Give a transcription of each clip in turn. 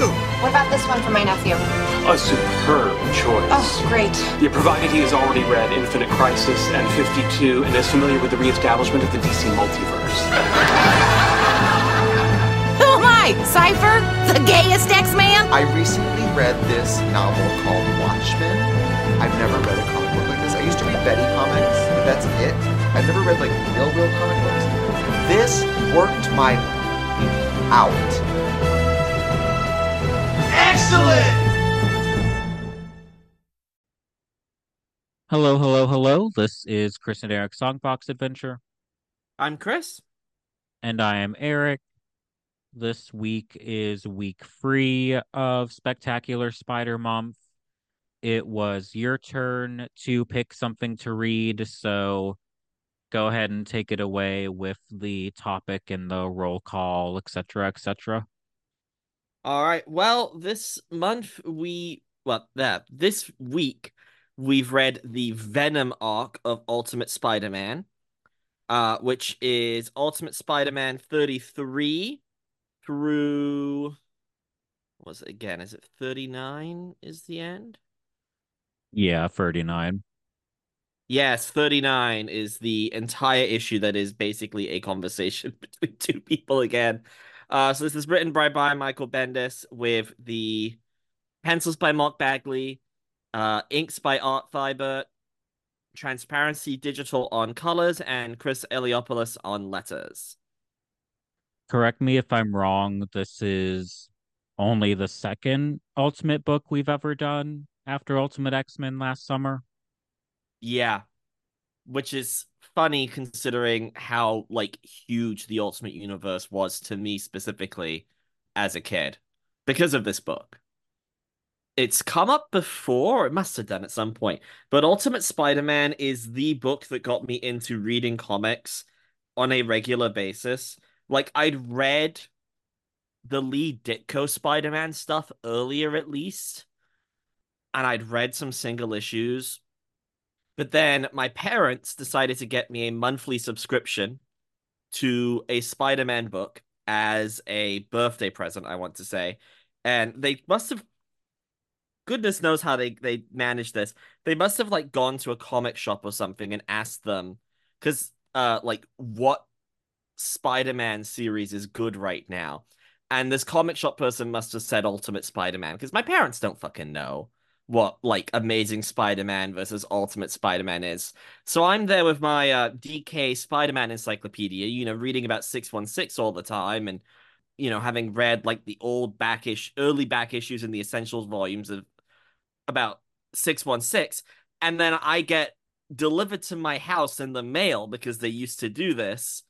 you! What about this one for my nephew? A superb choice. Oh, great. Yeah, provided he has already read Infinite Crisis and 52 and is familiar with the re-establishment of the DC multiverse. Who am I? Cypher? The gayest X-Man? I recently read this novel called Watchmen. I've never read a comic book like this. I used to read Betty comics, but that's it. I've never read like real, real comic books. This worked my out. Excellent! Hello, hello, hello. This is Chris and Eric's Songbox Adventure, I'm Chris. and I am Eric. This week is week three of Spectacular Spider Month. It was your turn to pick something to read, so go ahead and take it away with the topic and the roll call, etc., etc. All right. Well, this month we well, there this week we've read the Venom arc of Ultimate Spider-Man, uh, which is Ultimate Spider-Man 33 through what was it again? Is it 39 is the end? Yeah, 39. Yes, 39 is the entire issue that is basically a conversation between two people again. Uh, so this is written by, by Michael Bendis with the pencils by Mark Bagley, uh, inks by Art Thibert, Transparency Digital on colors, and Chris Eliopoulos on letters. Correct me if I'm wrong. This is only the second Ultimate book we've ever done after Ultimate X-Men last summer. Yeah, which is funny considering how like huge the Ultimate Universe was to me specifically as a kid because of this book. It's come up before, it must have done at some point, but Ultimate Spider-Man is the book that got me into reading comics on a regular basis. Like I'd read the Lee Ditko Spider-Man stuff earlier at least, and I'd read some single issues but then my parents decided to get me a monthly subscription to a Spider Man book as a birthday present, I want to say. And they must have, goodness knows how they, they managed this. They must have like gone to a comic shop or something and asked them, because, uh, like, what Spider Man series is good right now? And this comic shop person must have said Ultimate Spider Man, because my parents don't fucking know what like Amazing Spider-Man versus Ultimate Spider-Man is. So I'm there with my uh, DK Spider-Man encyclopedia, you know, reading about 616 all the time and you know, having read like the old backish early back issues in the essentials volumes of about 616 and then I get delivered to my house in the mail because they used to do this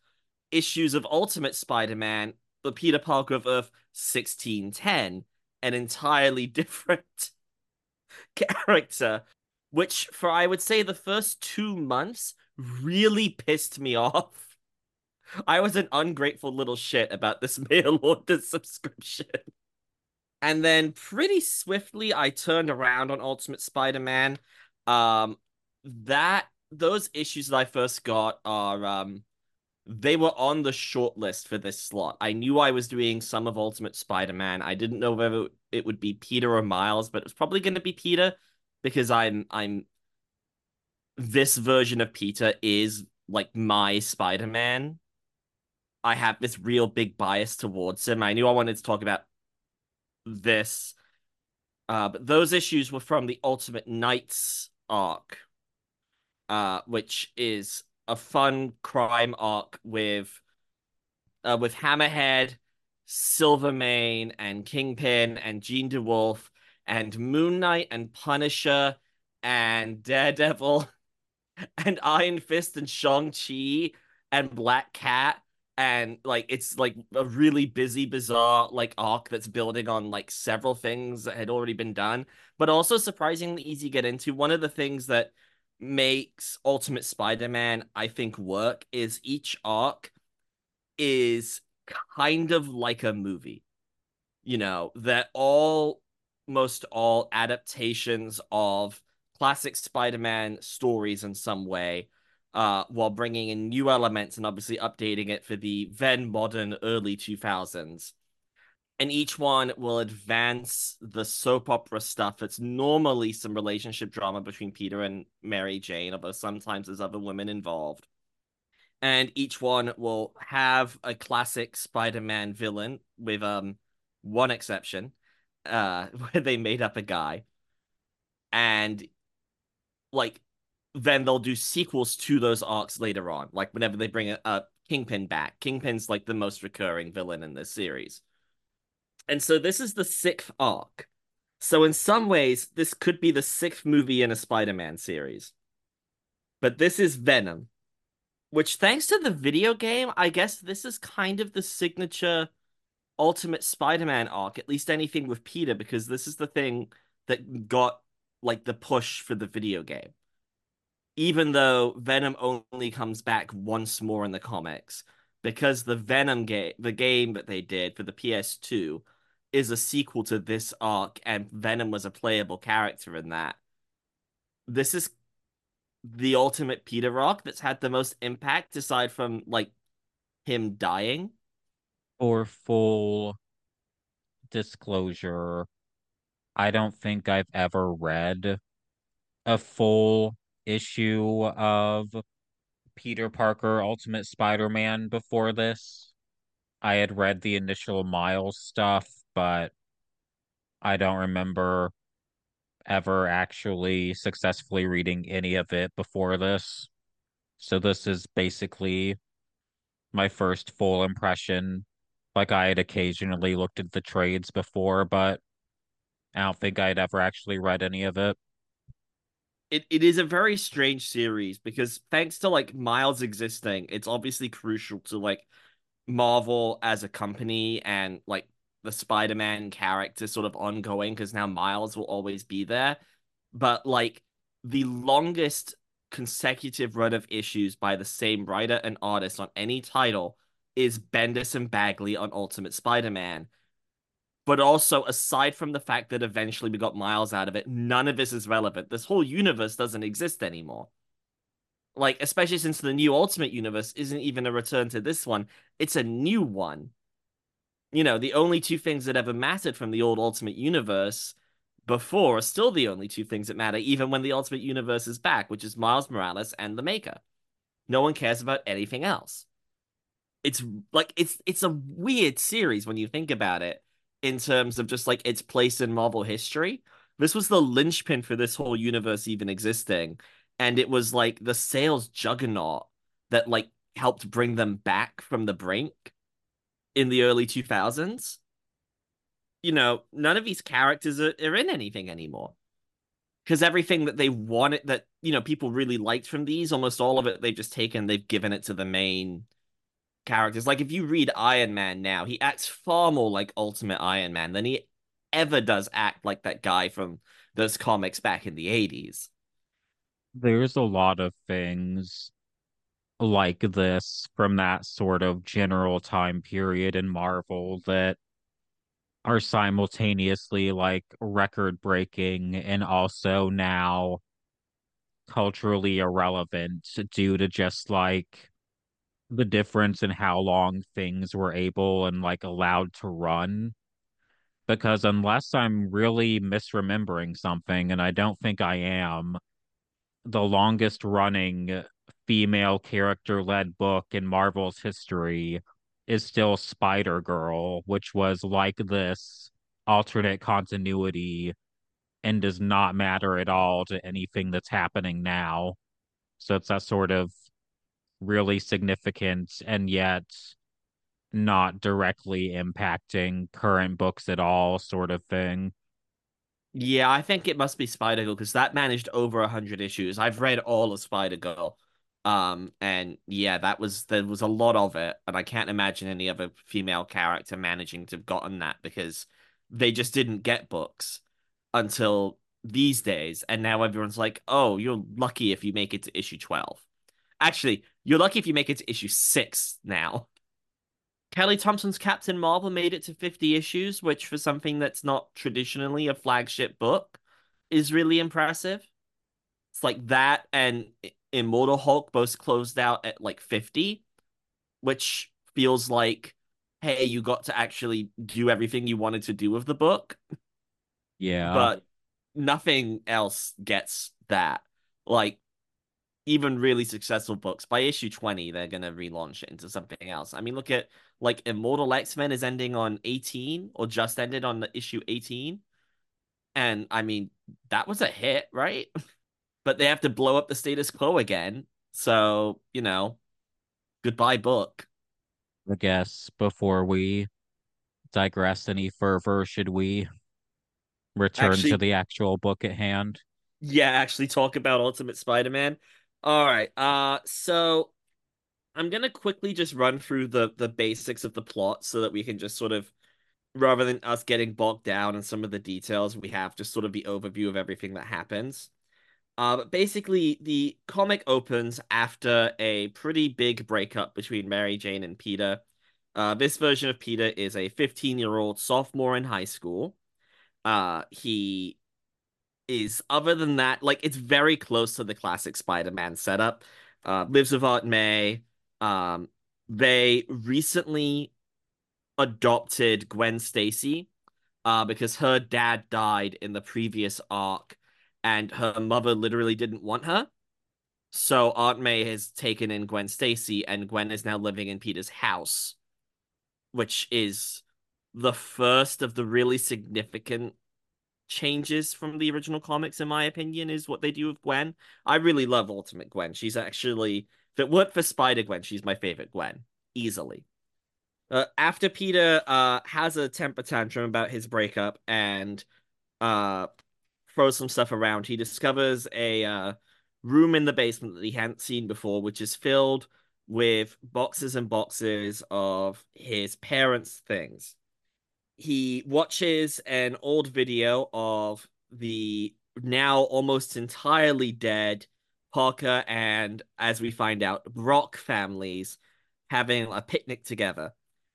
issues of Ultimate Spider-Man, the Peter Parker of Earth 1610, an entirely different character, which for I would say the first two months really pissed me off. I was an ungrateful little shit about this mail order subscription. And then pretty swiftly I turned around on Ultimate Spider-Man. Um that those issues that I first got are um they were on the short list for this slot. I knew I was doing some of Ultimate Spider-Man. I didn't know whether it would be Peter or Miles, but it was probably going to be Peter because I'm I'm this version of Peter is like my Spider-Man. I have this real big bias towards him. I knew I wanted to talk about this. Uh, but those issues were from the Ultimate Knights arc, uh, which is a fun crime arc with uh, with Hammerhead, Silvermane, and Kingpin, and Jean DeWolff, and Moon Knight, and Punisher, and Daredevil, and Iron Fist, and Shang-Chi, and Black Cat. And like it's like a really busy, bizarre like arc that's building on like several things that had already been done, but also surprisingly easy to get into. One of the things that makes Ultimate Spider-Man, I think, work is each arc is kind of like a movie. You know, that all most all adaptations of classic Spider-Man stories in some way, uh, while bringing in new elements and obviously updating it for the then modern early 2000s. And each one will advance the soap opera stuff It's normally some relationship drama between Peter and Mary Jane, although sometimes there's other women involved. And each one will have a classic Spider-Man villain with um one exception, uh, where they made up a guy. And like then they'll do sequels to those arcs later on, like whenever they bring a, a Kingpin back. Kingpin's like the most recurring villain in this series. And so this is the sixth arc. So in some ways, this could be the sixth movie in a Spider-Man series. But this is Venom, which thanks to the video game, I guess this is kind of the signature Ultimate Spider-Man arc, at least anything with Peter, because this is the thing that got like the push for the video game. Even though Venom only comes back once more in the comics, because the Venom game, the game that they did for the PS2, is a sequel to this arc, and Venom was a playable character in that. This is the ultimate Peter arc that's had the most impact, aside from like him dying. For full disclosure, I don't think I've ever read a full issue of Peter Parker Ultimate Spider-Man before this. I had read the initial Miles stuff, but I don't remember ever actually successfully reading any of it before this. So this is basically my first full impression. Like I had occasionally looked at the trades before, but I don't think I'd ever actually read any of it. It it is a very strange series because thanks to like Miles existing, it's obviously crucial to like Marvel as a company and like the Spider-Man character sort of ongoing because now Miles will always be there. But like the longest consecutive run of issues by the same writer and artist on any title is Bendis and Bagley on Ultimate Spider-Man. But also, aside from the fact that eventually we got Miles out of it, none of this is relevant. This whole universe doesn't exist anymore. Like, especially since the new Ultimate Universe isn't even a return to this one, it's a new one you know, the only two things that ever mattered from the old Ultimate Universe before are still the only two things that matter, even when the Ultimate Universe is back, which is Miles Morales and the Maker. No one cares about anything else. It's like it's it's a weird series when you think about it in terms of just like its place in Marvel history. This was the linchpin for this whole universe even existing, and it was like the sales juggernaut that like helped bring them back from the brink in the early 2000s, you know, none of these characters are, are in anything anymore. Because everything that they wanted, that, you know, people really liked from these, almost all of it, they've just taken, they've given it to the main characters. Like, if you read Iron Man now, he acts far more like Ultimate Iron Man than he ever does act like that guy from those comics back in the 80s. There's a lot of things like this from that sort of general time period in Marvel that are simultaneously like record breaking and also now culturally irrelevant due to just like the difference in how long things were able and like allowed to run. Because unless I'm really misremembering something, and I don't think I am, the longest running female character led book in Marvel's history is still Spider Girl, which was like this alternate continuity and does not matter at all to anything that's happening now. So it's that sort of really significant and yet not directly impacting current books at all sort of thing. Yeah, I think it must be Spider Girl because that managed over hundred issues. I've read all of Spider Girl, um, and yeah, that was there was a lot of it, and I can't imagine any other female character managing to have gotten that because they just didn't get books until these days, and now everyone's like, "Oh, you're lucky if you make it to issue 12." Actually, you're lucky if you make it to issue 6 now. Kelly Thompson's Captain Marvel made it to 50 issues, which for something that's not traditionally a flagship book is really impressive. It's like that and Immortal Hulk both closed out at like 50, which feels like hey, you got to actually do everything you wanted to do with the book. Yeah. But nothing else gets that. Like even really successful books by issue 20 they're going to relaunch it into something else. I mean look at like Immortal X-Men is ending on 18 or just ended on the issue 18. And I mean that was a hit, right? but they have to blow up the status quo again. So, you know, goodbye book. I guess before we digress any further, should we return Actually- to the actual book at hand? yeah, actually talk about Ultimate Spider-Man. All right. Uh so I'm to quickly just run through the the basics of the plot so that we can just sort of rather than us getting bogged down in some of the details, we have just sort of the overview of everything that happens. Uh, but basically, the comic opens after a pretty big breakup between Mary Jane and Peter. Uh, this version of Peter is a 15 year old sophomore in high school. Uh, he is, other than that, like it's very close to the classic Spider Man setup. Uh, lives with Aunt May. Um, they recently adopted Gwen Stacy uh, because her dad died in the previous arc and her mother literally didn't want her. So Aunt May has taken in Gwen Stacy, and Gwen is now living in Peter's house, which is the first of the really significant changes from the original comics, in my opinion, is what they do with Gwen. I really love Ultimate Gwen. She's actually, if it weren't for Spider Gwen, she's my favorite Gwen, easily. Uh, after Peter uh, has a temper tantrum about his breakup and uh, throws some stuff around, he discovers a uh, room in the basement that he hadn't seen before, which is filled with boxes and boxes of his parents' things. He watches an old video of the now almost entirely dead Parker and, as we find out, Brock families having a picnic together.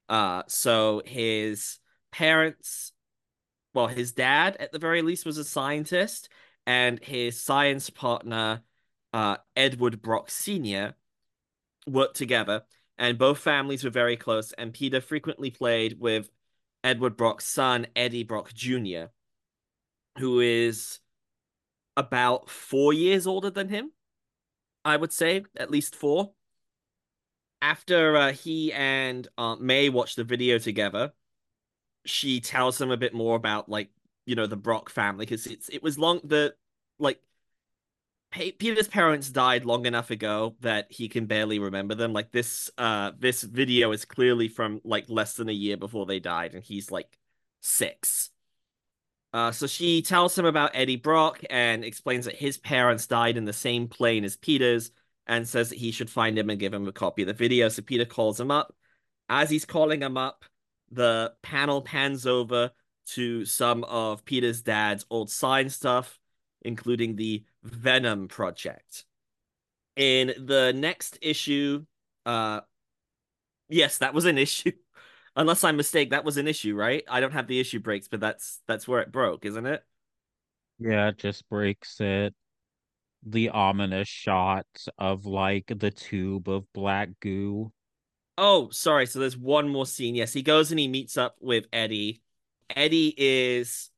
Uh, so his parents, well, his dad at the very least was a scientist, and his science partner, uh, Edward Brock Sr., worked together, and both families were very close. And Peter frequently played with Edward Brock's son, Eddie Brock Jr., who is about four years older than him, I would say, at least four. After uh, he and Aunt May watch the video together, she tells him a bit more about like you know the Brock family because it's it was long the like Peter's parents died long enough ago that he can barely remember them. Like this uh this video is clearly from like less than a year before they died and he's like 6. Uh so she tells him about Eddie Brock and explains that his parents died in the same plane as Peter's and says that he should find him and give him a copy of the video. So Peter calls him up. As he's calling him up, the panel pans over to some of Peter's dad's old sign stuff, including the Venom Project. In the next issue, uh, yes, that was an issue. Unless I'm mistaken, that was an issue, right? I don't have the issue breaks, but that's that's where it broke, isn't it? Yeah, it just breaks it. The ominous shot of like the tube of black goo. Oh, sorry. So there's one more scene. Yes, he goes and he meets up with Eddie. Eddie is,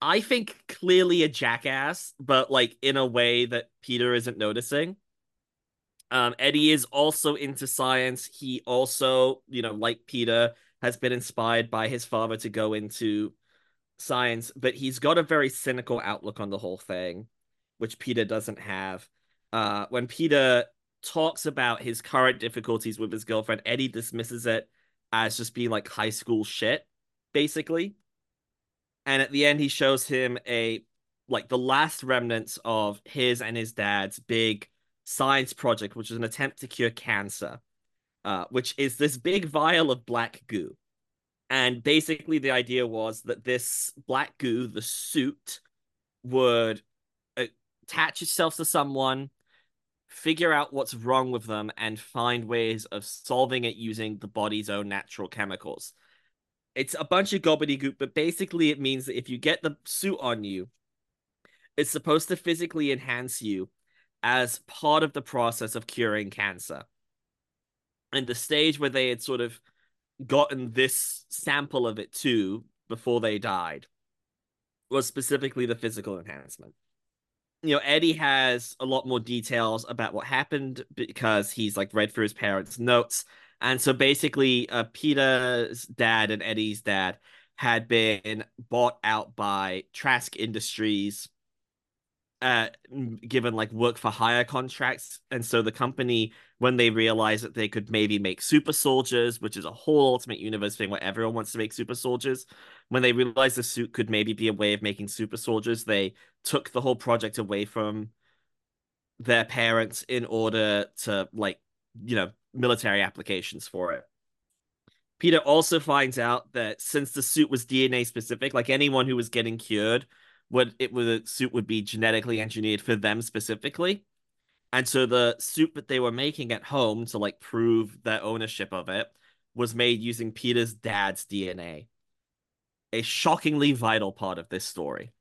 I think, clearly a jackass, but like in a way that Peter isn't noticing. Um, Eddie is also into science. He also, you know, like Peter, has been inspired by his father to go into science, but he's got a very cynical outlook on the whole thing, which Peter doesn't have. Uh, when Peter talks about his current difficulties with his girlfriend, Eddie dismisses it as just being like high school shit, basically. And at the end, he shows him a like the last remnants of his and his dad's big science project, which is an attempt to cure cancer, uh, which is this big vial of black goo. And basically, the idea was that this black goo, the suit, would attach itself to someone, figure out what's wrong with them, and find ways of solving it using the body's own natural chemicals. It's a bunch of gobbledygook, but basically, it means that if you get the suit on you, it's supposed to physically enhance you as part of the process of curing cancer. And the stage where they had sort of gotten this sample of it too before they died was specifically the physical enhancement. You know, Eddie has a lot more details about what happened because he's like read through his parents' notes. And so basically, uh, Peter's dad and Eddie's dad had been bought out by Trask Industries uh given like work for hire contracts. And so the company when they realized that they could maybe make super soldiers which is a whole ultimate universe thing where everyone wants to make super soldiers when they realized the suit could maybe be a way of making super soldiers they took the whole project away from their parents in order to like you know military applications for it peter also finds out that since the suit was dna specific like anyone who was getting cured would it would a suit would be genetically engineered for them specifically. And so the suit that they were making at home to like prove their ownership of it was made using Peter's dad's DNA. A shockingly vital part of this story.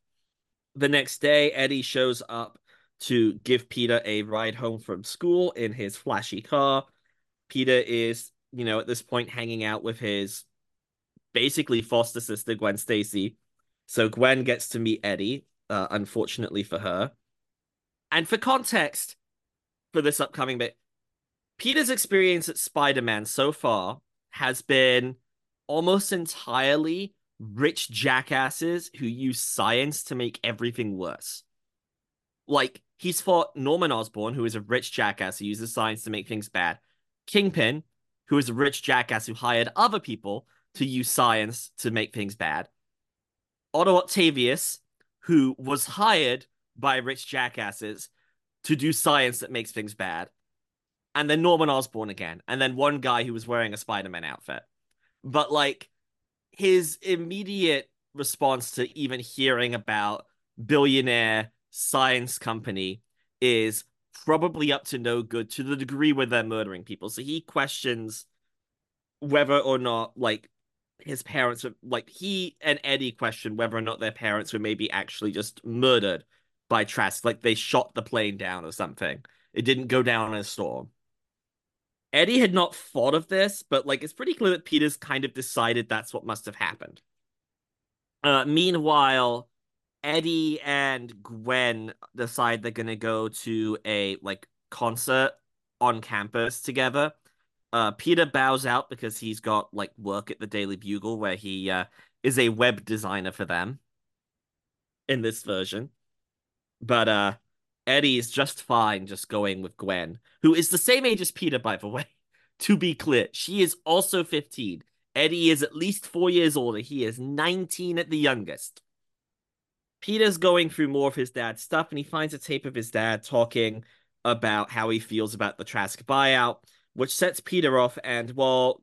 The next day, Eddie shows up to give Peter a ride home from school in his flashy car. Peter is, you know, at this point hanging out with his basically foster sister, Gwen Stacy, so Gwen gets to meet Eddie, uh, unfortunately for her. And for context for this upcoming bit, Peter's experience at Spider Man so far has been almost entirely rich jackasses who use science to make everything worse. Like, he's fought Norman Osborn, who is a rich jackass who uses science to make things bad, Kingpin, who is a rich jackass who hired other people to use science to make things bad, Otto Octavius, who was hired by rich jackasses to do science that makes things bad. And then Norman Osborn again. And then one guy who was wearing a Spider Man outfit. But like his immediate response to even hearing about billionaire science company is probably up to no good to the degree where they're murdering people. So he questions whether or not like his parents were like he and Eddie question whether or not their parents were maybe actually just murdered by Trask, like they shot the plane down or something. It didn't go down in a storm. Eddie had not thought of this, but like it's pretty clear that Peter's kind of decided that's what must have happened. Uh, meanwhile, Eddie and Gwen decide they're gonna go to a like concert on campus together uh, Peter bows out because he's got like work at the Daily Bugle where he uh, is a web designer for them in this version. But uh, Eddie is just fine just going with Gwen, who is the same age as Peter, by the way. to be clear, she is also 15. Eddie is at least four years older. He is 19 at the youngest. Peter's going through more of his dad's stuff and he finds a tape of his dad talking about how he feels about the Trask buyout which sets Peter off. And while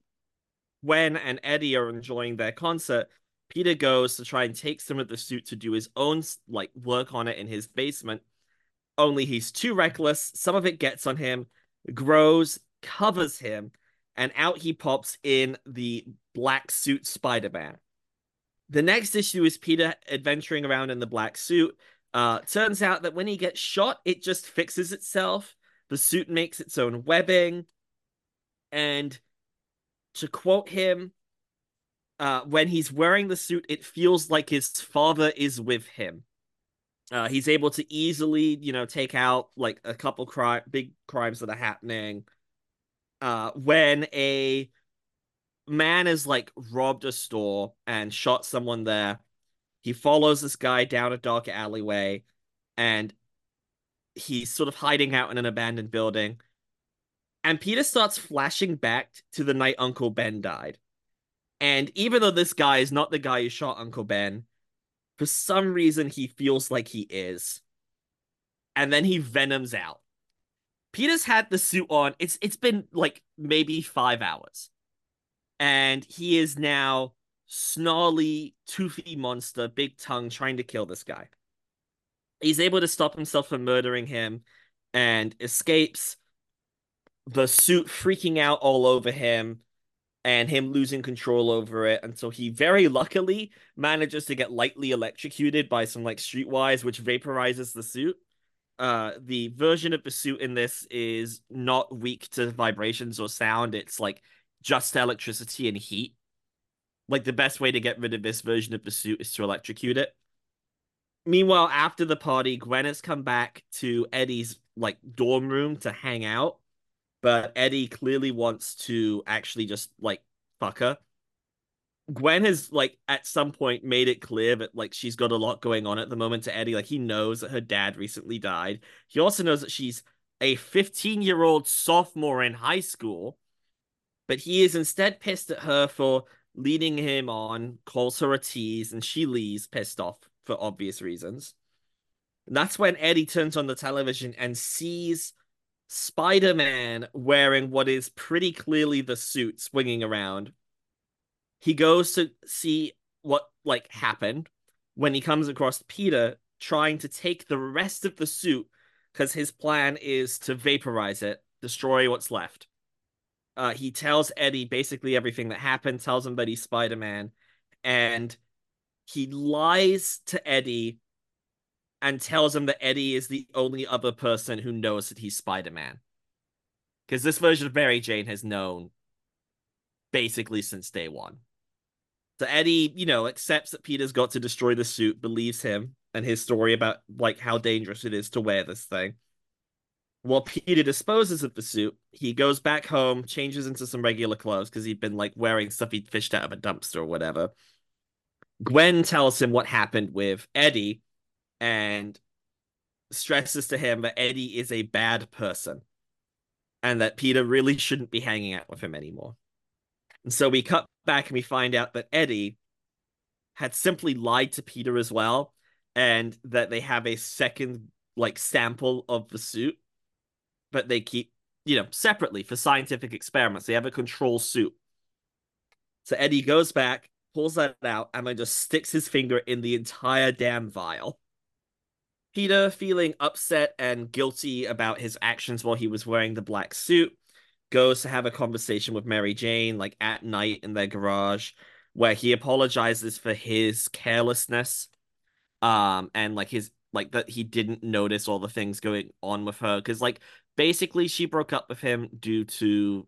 Gwen and Eddie are enjoying their concert, Peter goes to try and take some of the suit to do his own like work on it in his basement. Only he's too reckless. Some of it gets on him, grows, covers him, and out he pops in the black suit Spider Man. The next issue is Peter adventuring around in the black suit. Uh, turns out that when he gets shot, it just fixes itself. The suit makes its own webbing. And to quote him, uh, when he's wearing the suit, it feels like his father is with him. Uh, he's able to easily, you know, take out like a couple crime, big crimes that are happening. Uh, when a man is like robbed a store and shot someone there, he follows this guy down a dark alleyway, and he's sort of hiding out in an abandoned building. And Peter starts flashing back to the night Uncle Ben died. And even though this guy is not the guy who shot Uncle Ben, for some reason he feels like he is. And then he venoms out. Peter's had the suit on. It's it's been like maybe five hours. And he is now snarly, toothy monster, big tongue, trying to kill this guy. He's able to stop himself from murdering him and escapes the suit freaking out all over him and him losing control over it until he very luckily manages to get lightly electrocuted by some like streetwise which vaporizes the suit uh the version of the suit in this is not weak to vibrations or sound it's like just electricity and heat. Like the best way to get rid of this version of the suit is to electrocute it. Meanwhile, after the party, Gwen has come back to Eddie's like dorm room to hang out, but Eddie clearly wants to actually just like fuck her. Gwen has like at some point made it clear that like she's got a lot going on at the moment to Eddie. Like he knows that her dad recently died. He also knows that she's a 15 year old sophomore in high school, but he is instead pissed at her for leading him on, calls her a tease, and she leaves pissed off for obvious reasons. And that's when Eddie turns on the television and sees Spider Man wearing what is pretty clearly the suit swinging around. He goes to see what like happened when he comes across Peter trying to take the rest of the suit because his plan is to vaporize it, destroy what's left. Uh, he tells Eddie basically everything that happened, tells him that he's Spider Man, and he lies to Eddie and tells him that Eddie is the only other person who knows that he's Spider Man. Because this version of Mary Jane has known basically since day one. So Eddie, you know, accepts that Peter's got to destroy the suit, believes him and his story about like how dangerous it is to wear this thing. While Peter disposes of the suit, he goes back home, changes into some regular clothes because he'd been like wearing stuff he'd fished out of a dumpster or whatever. Gwen tells him what happened with Eddie and stresses to him that Eddie is a bad person and that Peter really shouldn't be hanging out with him anymore. And so we cut back and we find out that Eddie had simply lied to Peter as well and that they have a second like sample of the suit but they keep you know separately for scientific experiments. They have a control suit. So eddie goes back pulls that out and then just sticks his finger in the entire damn vial. Peter feeling upset and guilty about his actions while he was wearing the black suit goes to have a conversation with mary jane like at night in their garage where he apologizes for his carelessness um and like his like that he didn't notice all the things going on with her. Because like basically she broke up with him due to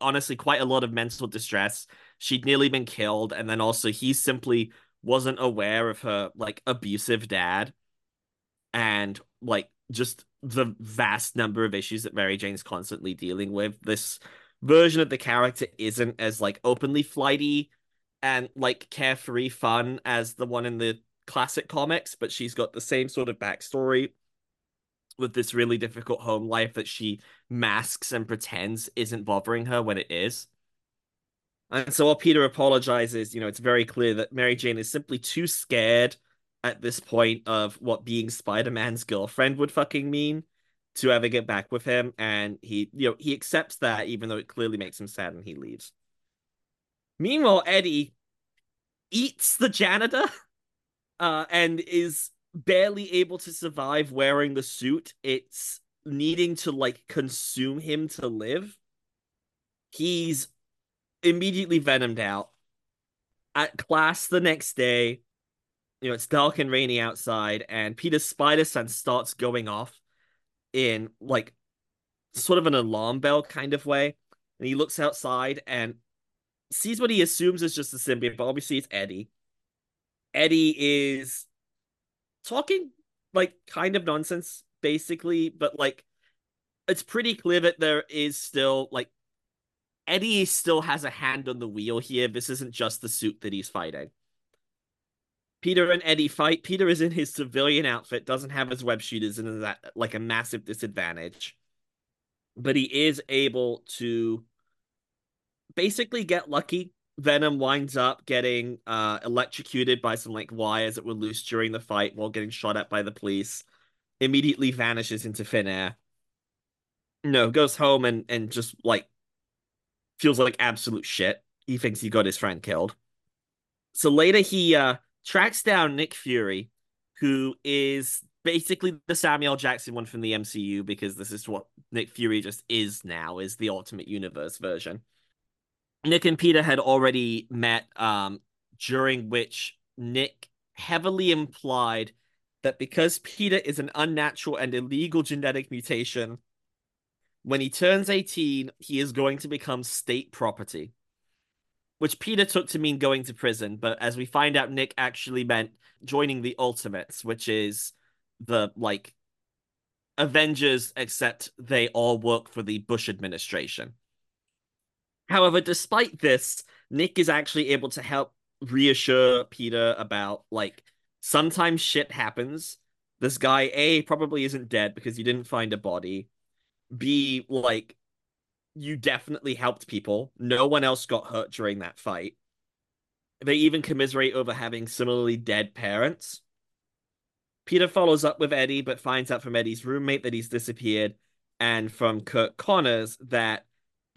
honestly quite a lot of mental distress. She'd nearly been killed and then also he simply wasn't aware of her like abusive dad and like just the vast number of issues that Mary Jane's constantly dealing with. This version of the character isn't as like openly flighty and like carefree fun as the one in the classic comics, but she's got the same sort of backstory with this really difficult home life that she masks and pretends isn't bothering her when it is. And so while Peter apologizes, you know, it's very clear that Mary Jane is simply too scared at this point of what being Spider-Man's girlfriend would fucking mean to ever get back with him. And he, you know, he accepts that even though it clearly makes him sad and he leaves. Meanwhile, Eddie eats the janitor uh, and is barely able to survive wearing the suit. It's needing to like consume him to live. He's immediately venomed out. At class the next day, you know, it's dark and rainy outside, and Peter's spider sense starts going off in like sort of an alarm bell kind of way. And he looks outside and sees what he assumes is just a symbiote, but obviously it's Eddie. Eddie is talking like kind of nonsense, basically, but like it's pretty clear that there is still like Eddie still has a hand on the wheel here. This isn't just the suit that he's fighting. Peter and Eddie fight. Peter is in his civilian outfit, doesn't have his web shooters, and is at like a massive disadvantage. But he is able to basically get lucky Venom winds up getting uh, electrocuted by some like wires that were loose during the fight while getting shot at by the police. Immediately vanishes into thin air. No, goes home and and just like feels like absolute shit. He thinks he got his friend killed. So later he uh tracks down Nick Fury, who is basically the Samuel Jackson one from the MCU because this is what Nick Fury just is now, is the Ultimate Universe version. Nick and Peter had already met, um, during which Nick heavily implied that because Peter is an unnatural and illegal genetic mutation, When he turns 18, he is going to become state property, which Peter took to mean going to prison. But as we find out, Nick actually meant joining the Ultimates, which is the like Avengers, except they all work for the Bush administration. However, despite this, Nick is actually able to help reassure Peter about like sometimes shit happens. This guy A probably isn't dead because you didn't find a body. B like you definitely helped people. No one else got hurt during that fight. They even commiserate over having similarly dead parents. Peter follows up with Eddie, but finds out from Eddie's roommate that he's disappeared, and from Curt Connors that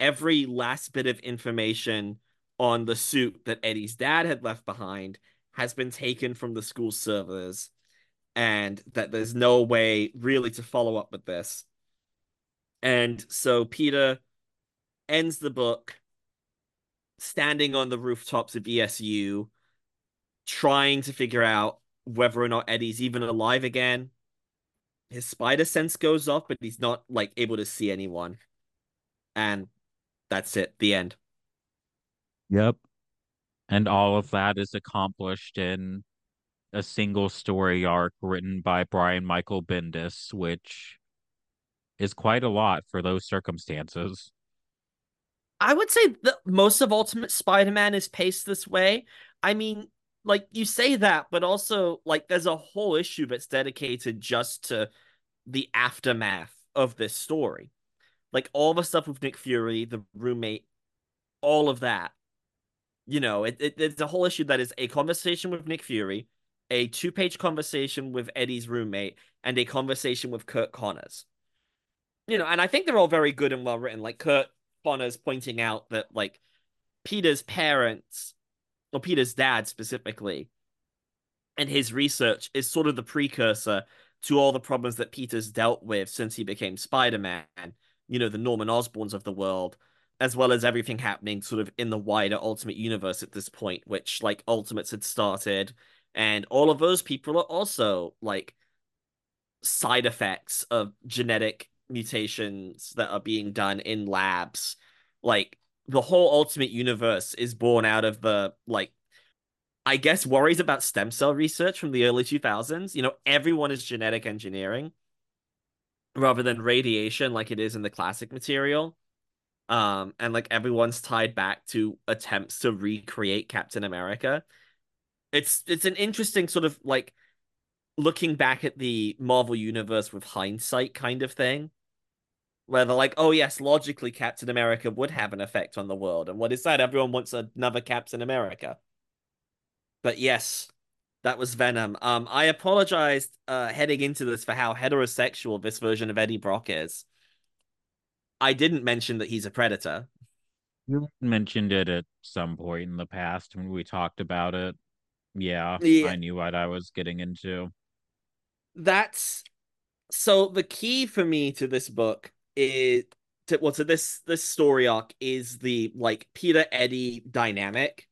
every last bit of information on the suit that Eddie's dad had left behind has been taken from the school servers, and that there's no way really to follow up with this. And so Peter ends the book standing on the rooftops of ESU, trying to figure out whether or not Eddie's even alive again. His spider sense goes off, but he's not like able to see anyone. And that's it. The end. Yep. And all of that is accomplished in a single story arc written by Brian Michael Bendis, which is quite a lot for those circumstances. I would say that most of Ultimate Spider-Man is paced this way. I mean, like you say that, but also like there's a whole issue that's dedicated just to the aftermath of this story. Like all the stuff with Nick Fury, the roommate, all of that. You know, it, it it's a whole issue that is a conversation with Nick Fury, a two-page conversation with Eddie's roommate, and a conversation with Curt Connors. You know, and I think they're all very good and well written. Like Curt Connors pointing out that like Peter's parents or Peter's dad specifically, and his research is sort of the precursor to all the problems that Peter's dealt with since he became Spider Man. You know, the Norman Osborns of the world, as well as everything happening sort of in the wider Ultimate Universe at this point, which like Ultimates had started. And all of those people are also like side effects of genetic mutations that are being done in labs. Like the whole ultimate universe is born out of the like I guess worries about stem cell research from the early 2000s. You know, everyone is genetic engineering rather than radiation like it is in the classic material. Um, and like everyone's tied back to attempts to recreate Captain America. It's it's an interesting sort of like looking back at the Marvel universe with hindsight kind of thing where they're like, oh yes, logically Captain America would have an effect on the world. And what is that? Everyone wants another Captain America. But yes, that was Venom. Um, I apologized uh heading into this for how heterosexual this version of Eddie Brock is. I didn't mention that he's a predator. You mentioned it at some point in the past when we talked about it. Yeah, Yeah. I knew what I was getting into. That's so the key for me to this book is to well to this this story arc is the like Peter Eddie dynamic.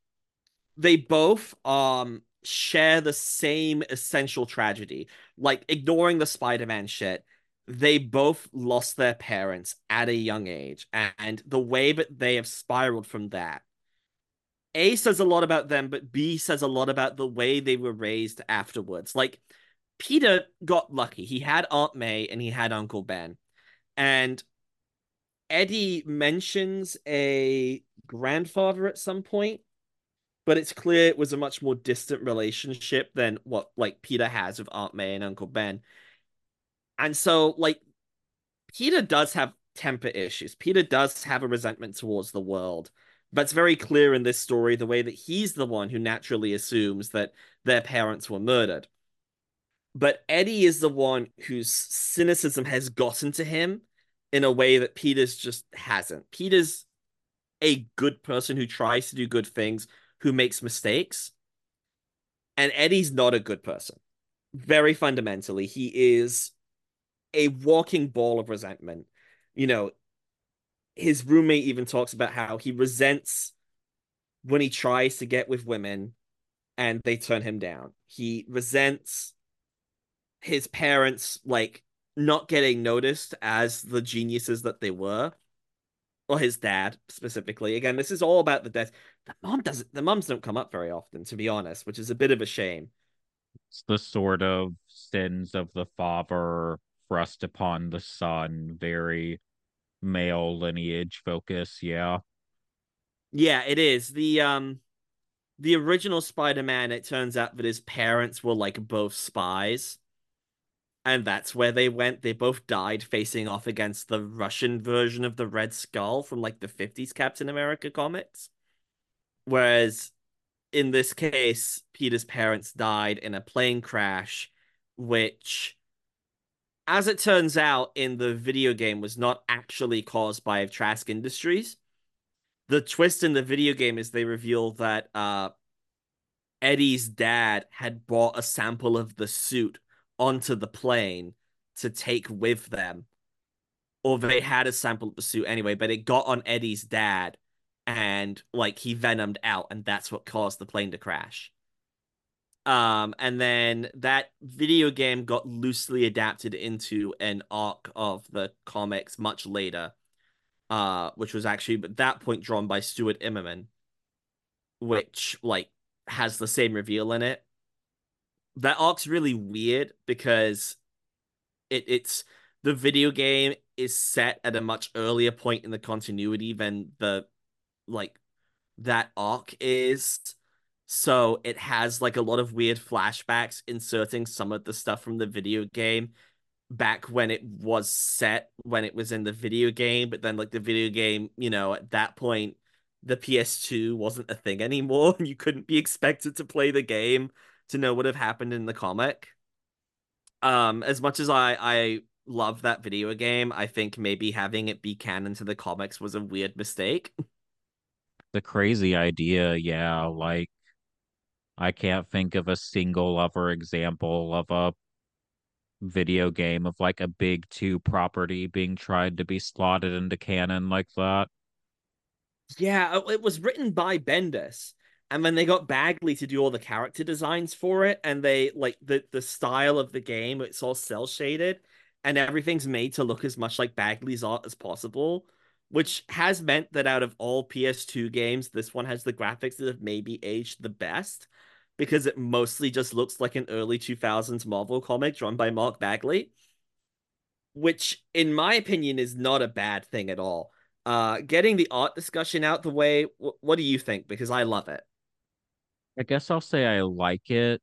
They both um share the same essential tragedy. Like ignoring the Spider-Man shit, they both lost their parents at a young age, and the way that they have spiraled from that. A says a lot about them, but B says a lot about the way they were raised afterwards. Like Peter got lucky. He had Aunt May and he had Uncle Ben. And Eddie mentions a grandfather at some point, but it's clear it was a much more distant relationship than what like Peter has with Aunt May and Uncle Ben. And so like Peter does have temper issues. Peter does have a resentment towards the world. But it's very clear in this story the way that he's the one who naturally assumes that their parents were murdered. But Eddie is the one whose cynicism has gotten to him in a way that Peter's just hasn't. Peter's a good person who tries to do good things, who makes mistakes. And Eddie's not a good person. Very fundamentally, he is a walking ball of resentment. You know, his roommate even talks about how he resents when he tries to get with women and they turn him down. He resents his parents like not getting noticed as the geniuses that they were or his dad specifically. Again, this is all about the death. The mom doesn't. The moms don't come up very often, to be honest, which is a bit of a shame. It's the sort of sins of the father thrust upon the son. Very male lineage focus. Yeah. Yeah, it is the um the original Spider-Man. It turns out that his parents were like both spies and that's where they went. They both died facing off against the Russian version of the Red Skull from like the 50s Captain America comics. Whereas in this case, Peter's parents died in a plane crash, which, as it turns out, in the video game was not actually caused by Trask Industries. The twist in the video game is they reveal that uh, Eddie's dad had bought a sample of the suit onto the plane to take with them. Or they had a sample of the suit anyway, but it got on Eddie's dad and like he venomed out, and that's what caused the plane to crash. Um, and then that video game got loosely adapted into an arc of the comics much later, uh, which was actually at that point drawn by Stuart Immonen, which like has the same reveal in it that arc's really weird because it it's the video game is set at a much earlier point in the continuity than the like that arc is. So it has like a lot of weird flashbacks inserting some of the stuff from the video game back when it was set when it was in the video game, but then like the video game, you know, at that point the PS2 wasn't a thing anymore and you couldn't be expected to play the game to know what have happened in the comic. Um, as much as I I love that video game, I think maybe having it be canon to the comics was a weird mistake. The crazy idea, yeah, like I can't think of a single other example of a video game of like a big two property being tried to be slotted into canon like that. Yeah, it was written by Bendis, and then they got Bagley to do all the character designs for it, and they like the the style of the game. It's all cel shaded, and everything's made to look as much like Bagley's art as possible, which has meant that out of all PS2 games, this one has the graphics that have maybe aged the best because it mostly just looks like an early 2000s Marvel comic drawn by Mark Bagley, which, in my opinion, is not a bad thing at all. Uh, getting the art discussion out the way, what do you think? Because I love it. I guess I'll say I like it.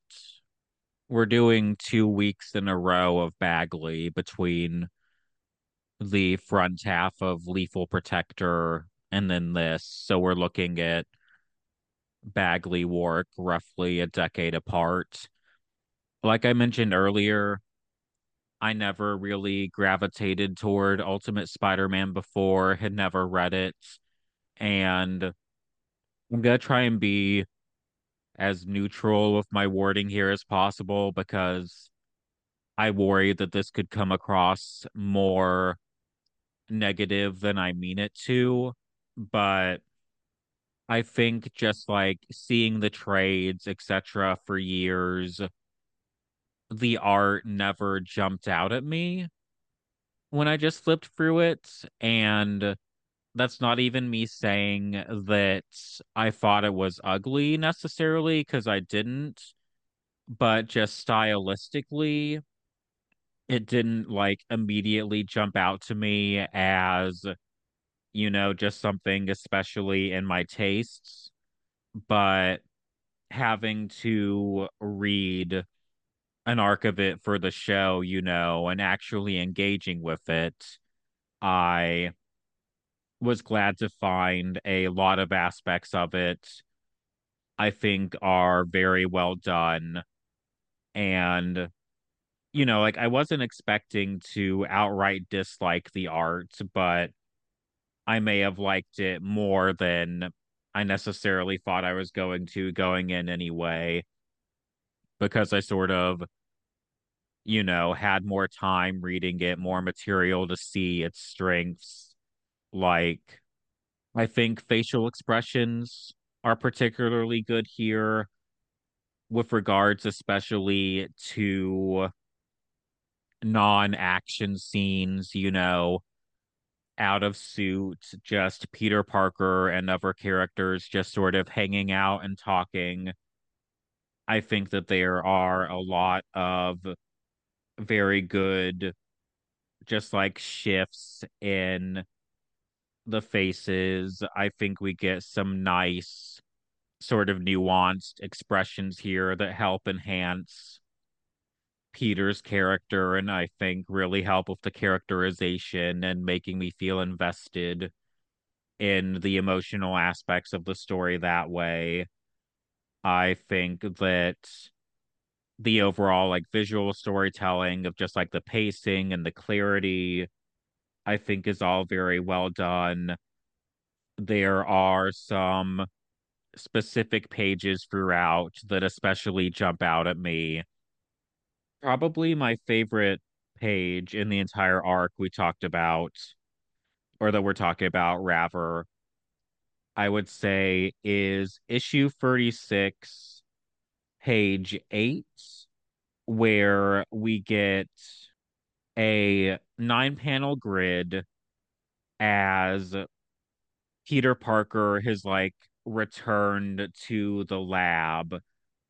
We're doing two weeks in a row of Bagley between the front half of Lethal Protector and then this. So we're looking at Bagley work roughly a decade apart. Like I mentioned earlier, I never really gravitated toward Ultimate Spider Man before, had never read it. And I'm going to try and be as neutral with my wording here as possible because I worry that this could come across more negative than I mean it to. But I think just like seeing the trades, etc., for years, the art never jumped out at me when I just flipped through it. And that's not even me saying that I thought it was ugly necessarily because I didn't, but just stylistically, it didn't like immediately jump out to me as, you know, just something especially in my tastes. But having to read an arc of it for the show, you know, and actually engaging with it, I was glad to find a lot of aspects of it I think are very well done. And, you know, like I wasn't expecting to outright dislike the art, but I may have liked it more than I necessarily thought I was going to going in anyway, because I sort of, you know, had more time reading it, more material to see its strengths. Like, I think facial expressions are particularly good here with regards especially to non-action scenes, you know, out of suit, just Peter Parker and other characters just sort of hanging out and talking. I think that there are a lot of very good just like shifts in the faces. I think we get some nice sort of nuanced expressions here that help enhance Peter's character and I think really help with the characterization and making me feel invested in the emotional aspects of the story that way. I think that the overall like visual storytelling of just like the pacing and the clarity I think is all very well done. There are some specific pages throughout that especially jump out at me. Probably my favorite page in the entire arc we talked about, or that we're talking about, rather, I would say is issue 36, page 8, where we get a nine panel grid as Peter Parker has like returned to the lab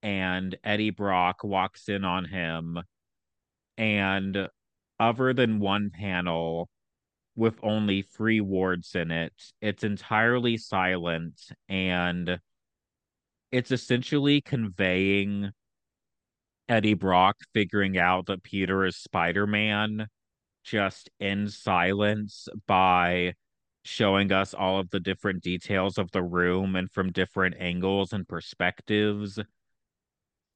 and Eddie Brock walks in on him and other than one panel with only three wards in it it's entirely silent and it's essentially conveying Eddie Brock figuring out that Peter is Spider-Man just in silence by showing us all of the different details of the room and from different angles and perspectives.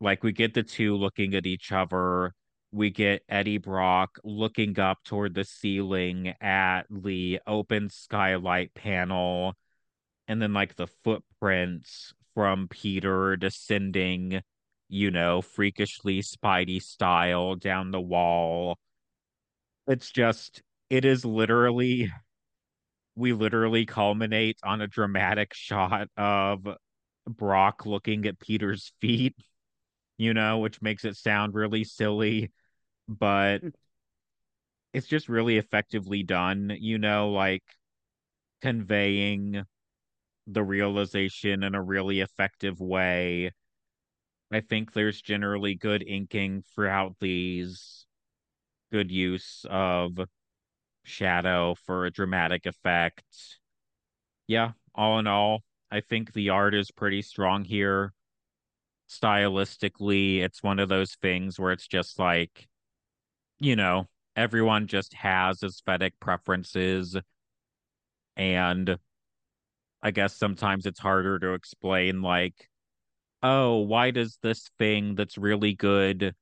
Like we get the two looking at each other. We get Eddie Brock looking up toward the ceiling at the open skylight panel and then like the footprints from Peter descending you know, freakishly Spidey style down the wall. It's just, it is literally, we literally culminate on a dramatic shot of Brock looking at Peter's feet, you know, which makes it sound really silly, but hmm. it's just really effectively done, you know, like conveying the realization in a really effective way I think there's generally good inking throughout these, good use of shadow for a dramatic effect. Yeah, all in all, I think the art is pretty strong here. Stylistically, it's one of those things where it's just like, you know, everyone just has aesthetic preferences. And I guess sometimes it's harder to explain, like, oh, why does this thing that's really good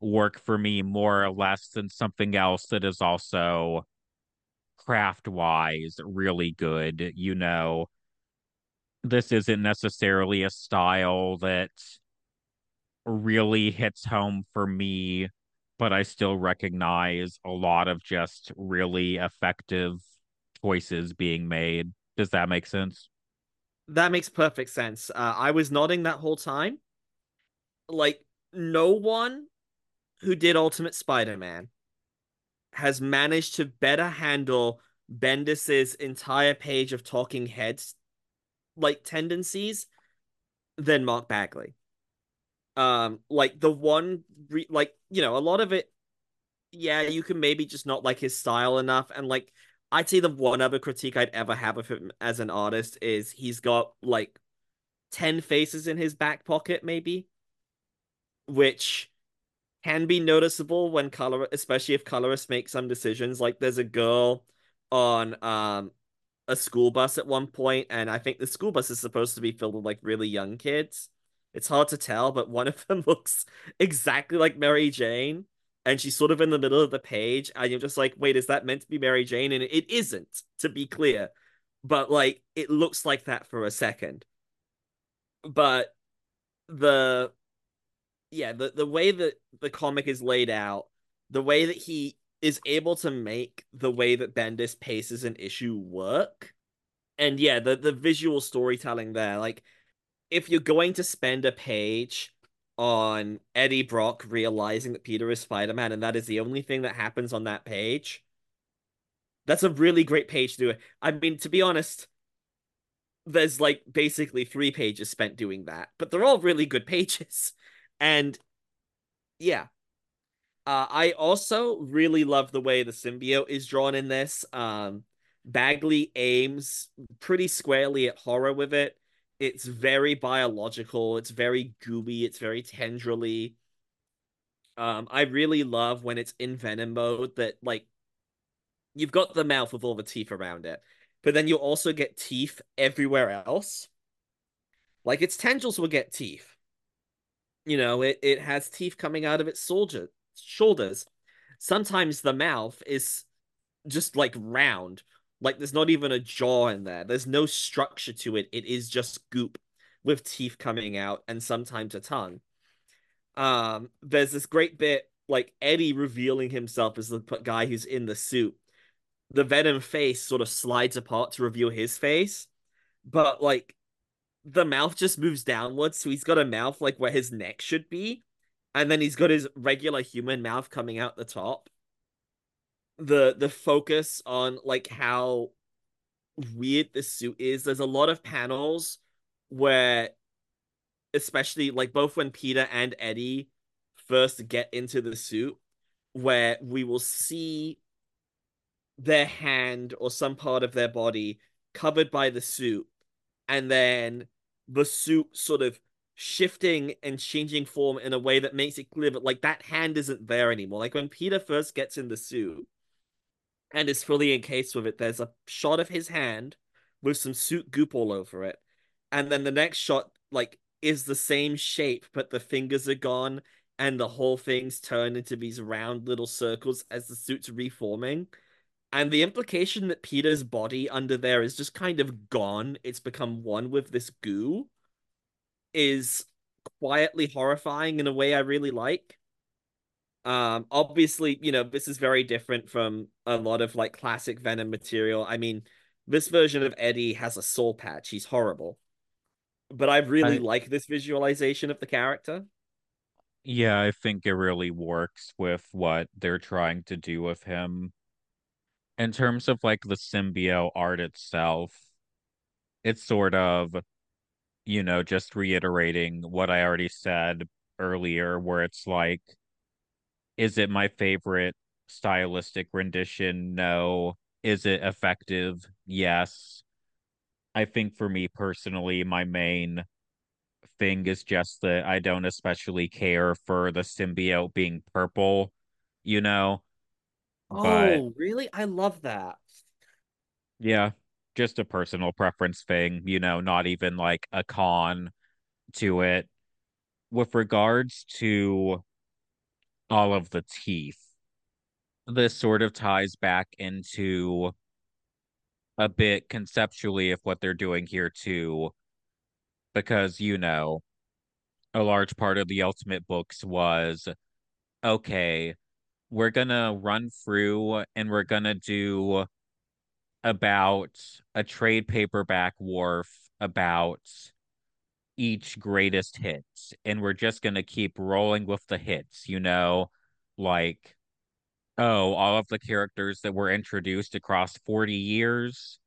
work for me more or less than something else that is also craft wise really good? You know, this isn't necessarily a style that really hits home for me, but I still recognize a lot of just really effective choices being made. Does that make sense? That makes perfect sense. Uh, I was nodding that whole time. Like, no one who did Ultimate Spider Man has managed to better handle Bendis's entire page of talking heads like tendencies than Mark Bagley. Um, like the one, re- like you know, a lot of it, yeah, you can maybe just not like his style enough, and like I'd say the one other critique I'd ever have of him as an artist is he's got like 10 faces in his back pocket, maybe, which can be noticeable when color, especially if colorists make some decisions. Like there's a girl on um a school bus at one point, and I think the school bus is supposed to be filled with like really young kids. It's hard to tell, but one of them looks exactly like Mary Jane and she's sort of in the middle of the page and you're just like wait is that meant to be mary jane? And it isn't to be clear but like it looks like that for a second. But the yeah the, the way that the comic is laid out the way that he is able to make the way that bendis paces an issue work and yeah the, the visual storytelling there like if you're going to spend a page on Eddie Brock realizing that Peter is Spider-Man, and that is the only thing that happens on that page. That's a really great page to do it. I mean, to be honest, there's like basically three pages spent doing that, but they're all really good pages. And yeah. Uh, I also really love the way the symbiote is drawn in this. Um, Bagley aims pretty squarely at horror with it. It's very biological, it's very gooey, it's very tendrily. Um, I really love when it's in venom mode that like you've got the mouth with all the teeth around it, but then you also get teeth everywhere else. Like its tendrils will get teeth. You know, it, it has teeth coming out of its soldier shoulders. Sometimes the mouth is just like round. Like there's not even a jaw in there. There's no structure to it. It is just goop with teeth coming out and sometimes a tongue. Um, there's this great bit like Eddie revealing himself as the guy who's in the suit the Venom face sort of slides apart to reveal his face, but like the mouth just moves downwards, so he's got a mouth like where his neck should be, and then he's got his regular human mouth coming out the top. The the focus on like how weird this suit is. There's a lot of panels where especially like both when Peter and Eddie first get into the suit where we will see their hand or some part of their body covered by the suit, and then the suit sort of shifting and changing form in a way that makes it clear that like that hand isn't there anymore. Like when Peter first gets in the suit and is fully encased with it, there's a shot of his hand with some suit goop all over it. And then the next shot, like, is the same shape, but the fingers are gone and the whole thing's turned into these round little circles as the suit's reforming. And the implication that Peter's body under there is just kind of gone, it's become one with this goo, is quietly horrifying in a way I really like. Um, obviously, you know, this is very different from a lot of like classic Venom material. I mean, this version of Eddie has a soul patch. He's horrible. But I really I... like this visualization of the character. Yeah, I think it really works with what they're trying to do with him in terms of like the symbiote art itself, it's sort of, you know, just reiterating what I already said earlier, where it's like, is it my favorite stylistic rendition? No. Is it effective? Yes. I think for me personally, my main thing is just that I don't especially care for the symbiote being purple, you know? But Oh, really? I love that. yeah, just a personal preference thing, you know, not even like a con to it. With regards to all of the teeth, this sort of ties back into a bit conceptually of what they're doing here too, because you know, a large part of the Ultimate books was okay, we're gonna run through and we're gonna do about a trade paperback wharf about each greatest mm-hmm. hits and we're just going to keep rolling with the hits you know like oh all of the characters that were introduced across 40 years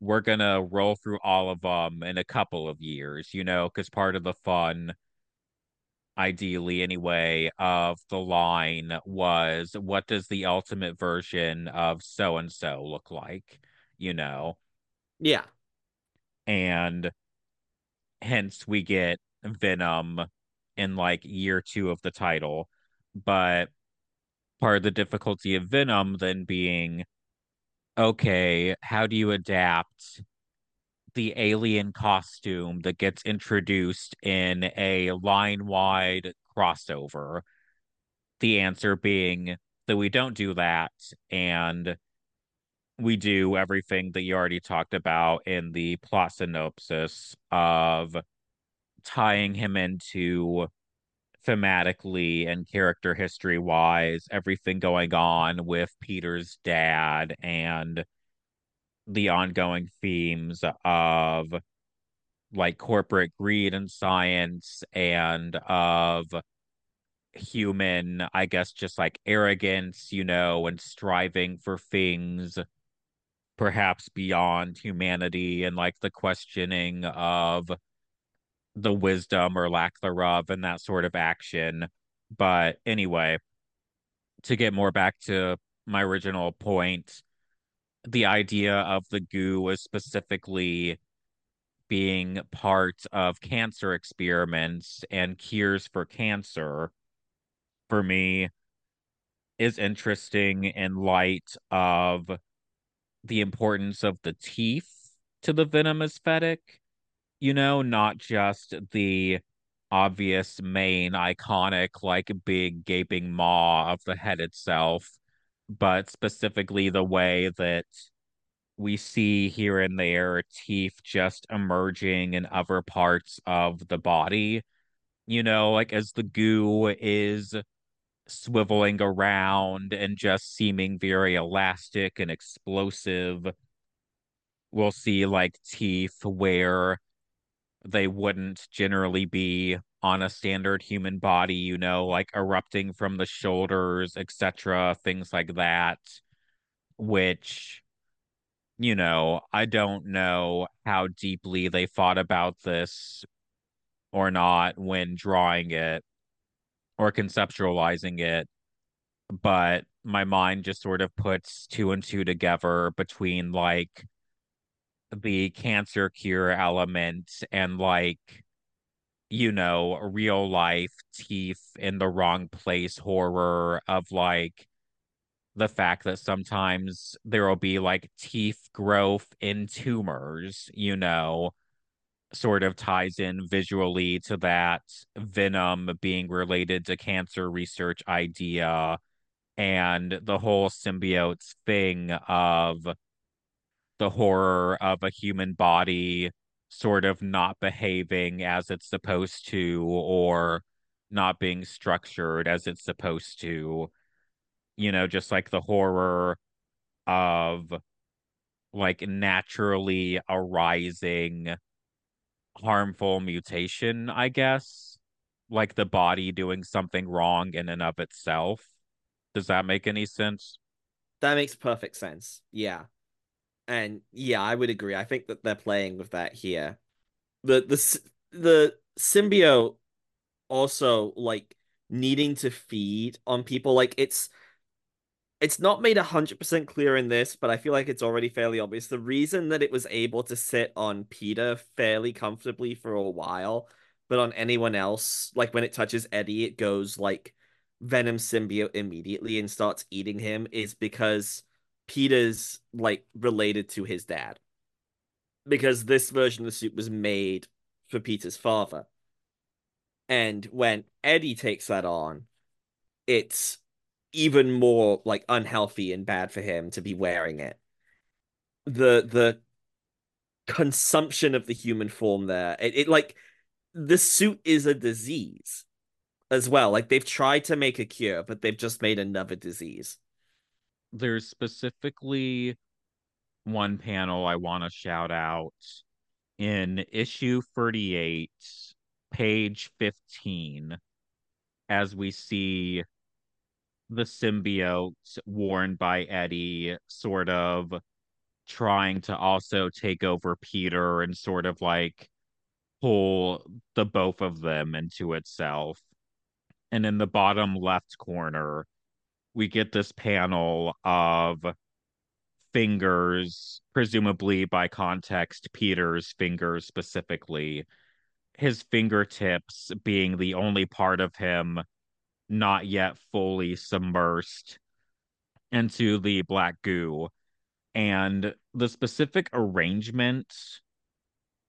we're going to roll through all of them in a couple of years you know cuz part of the fun ideally anyway, of the line was what does the ultimate version of so and so look like? You know? Yeah. And hence we get Venom in like year two of the title. But part of the difficulty of Venom then being okay, how do you adapt the alien costume that gets introduced in a line wide crossover. The answer being that we don't do that and we do everything that you already talked about in the plot synopsis of tying him into thematically and character history wise everything going on with Peter's dad and the ongoing themes of like corporate greed and science and of human, I guess, just like arrogance, you know, and striving for things perhaps beyond humanity and like the questioning of the wisdom or lack thereof and that sort of action. But anyway, to get more back to my original point, the idea of the goo was specifically being part of cancer experiments and cures for cancer for me is interesting in light of the importance of the teeth to the venom aesthetic you know, not just the obvious main iconic, like big gaping maw of the head itself, but specifically the way that we see here and there teeth just emerging in other parts of the body. You know, like as the goo is swiveling around and just seeming very elastic and explosive. We'll see like teeth where they wouldn't generally be on a standard human body, you know, like erupting from the shoulders, etc., things like that, which you know, I don't know how deeply they thought about this or not when drawing it or conceptualizing it, but my mind just sort of puts two and two together between like the cancer cure element and like you know real life teeth in the wrong place horror of like the fact that sometimes there will be like teeth growth in tumors you know sort of ties in visually to that venom being related to cancer research idea and the whole symbiotes thing of the horror of a human body sort of not behaving as it's supposed to or not being structured as it's supposed to you know just like the horror of like naturally arising harmful mutation i guess like the body doing something wrong in and of itself. Does that make any sense? That makes perfect sense. Yeah. And yeah, I would agree. I think that they're playing with that here. The the the symbiote also like needing to feed on people. Like it's it's not made 100% clear in this, but I feel like it's already fairly obvious. The reason that it was able to sit on Peter fairly comfortably for a while, but on anyone else, like when it touches Eddie, it goes like Venom symbiote immediately and starts eating him, is because Peter's like related to his dad because this version of the suit was made for Peter's father. And when Eddie takes that on, it's even more like unhealthy and bad for him to be wearing it. The the consumption of the human form there, it, it like the suit is a disease as well. Like they've tried to make a cure, but they've just made another disease there's specifically one panel I want to shout out in issue 38, page 15, as we see the symbiote worn by Eddie sort of trying to also take over Peter and sort of like pull the both of them into itself. And in the bottom left corner, we get this panel of fingers, presumably by context, Peter's fingers specifically, his fingertips being the only part of him not yet fully submersed into the black goo. And the specific arrangement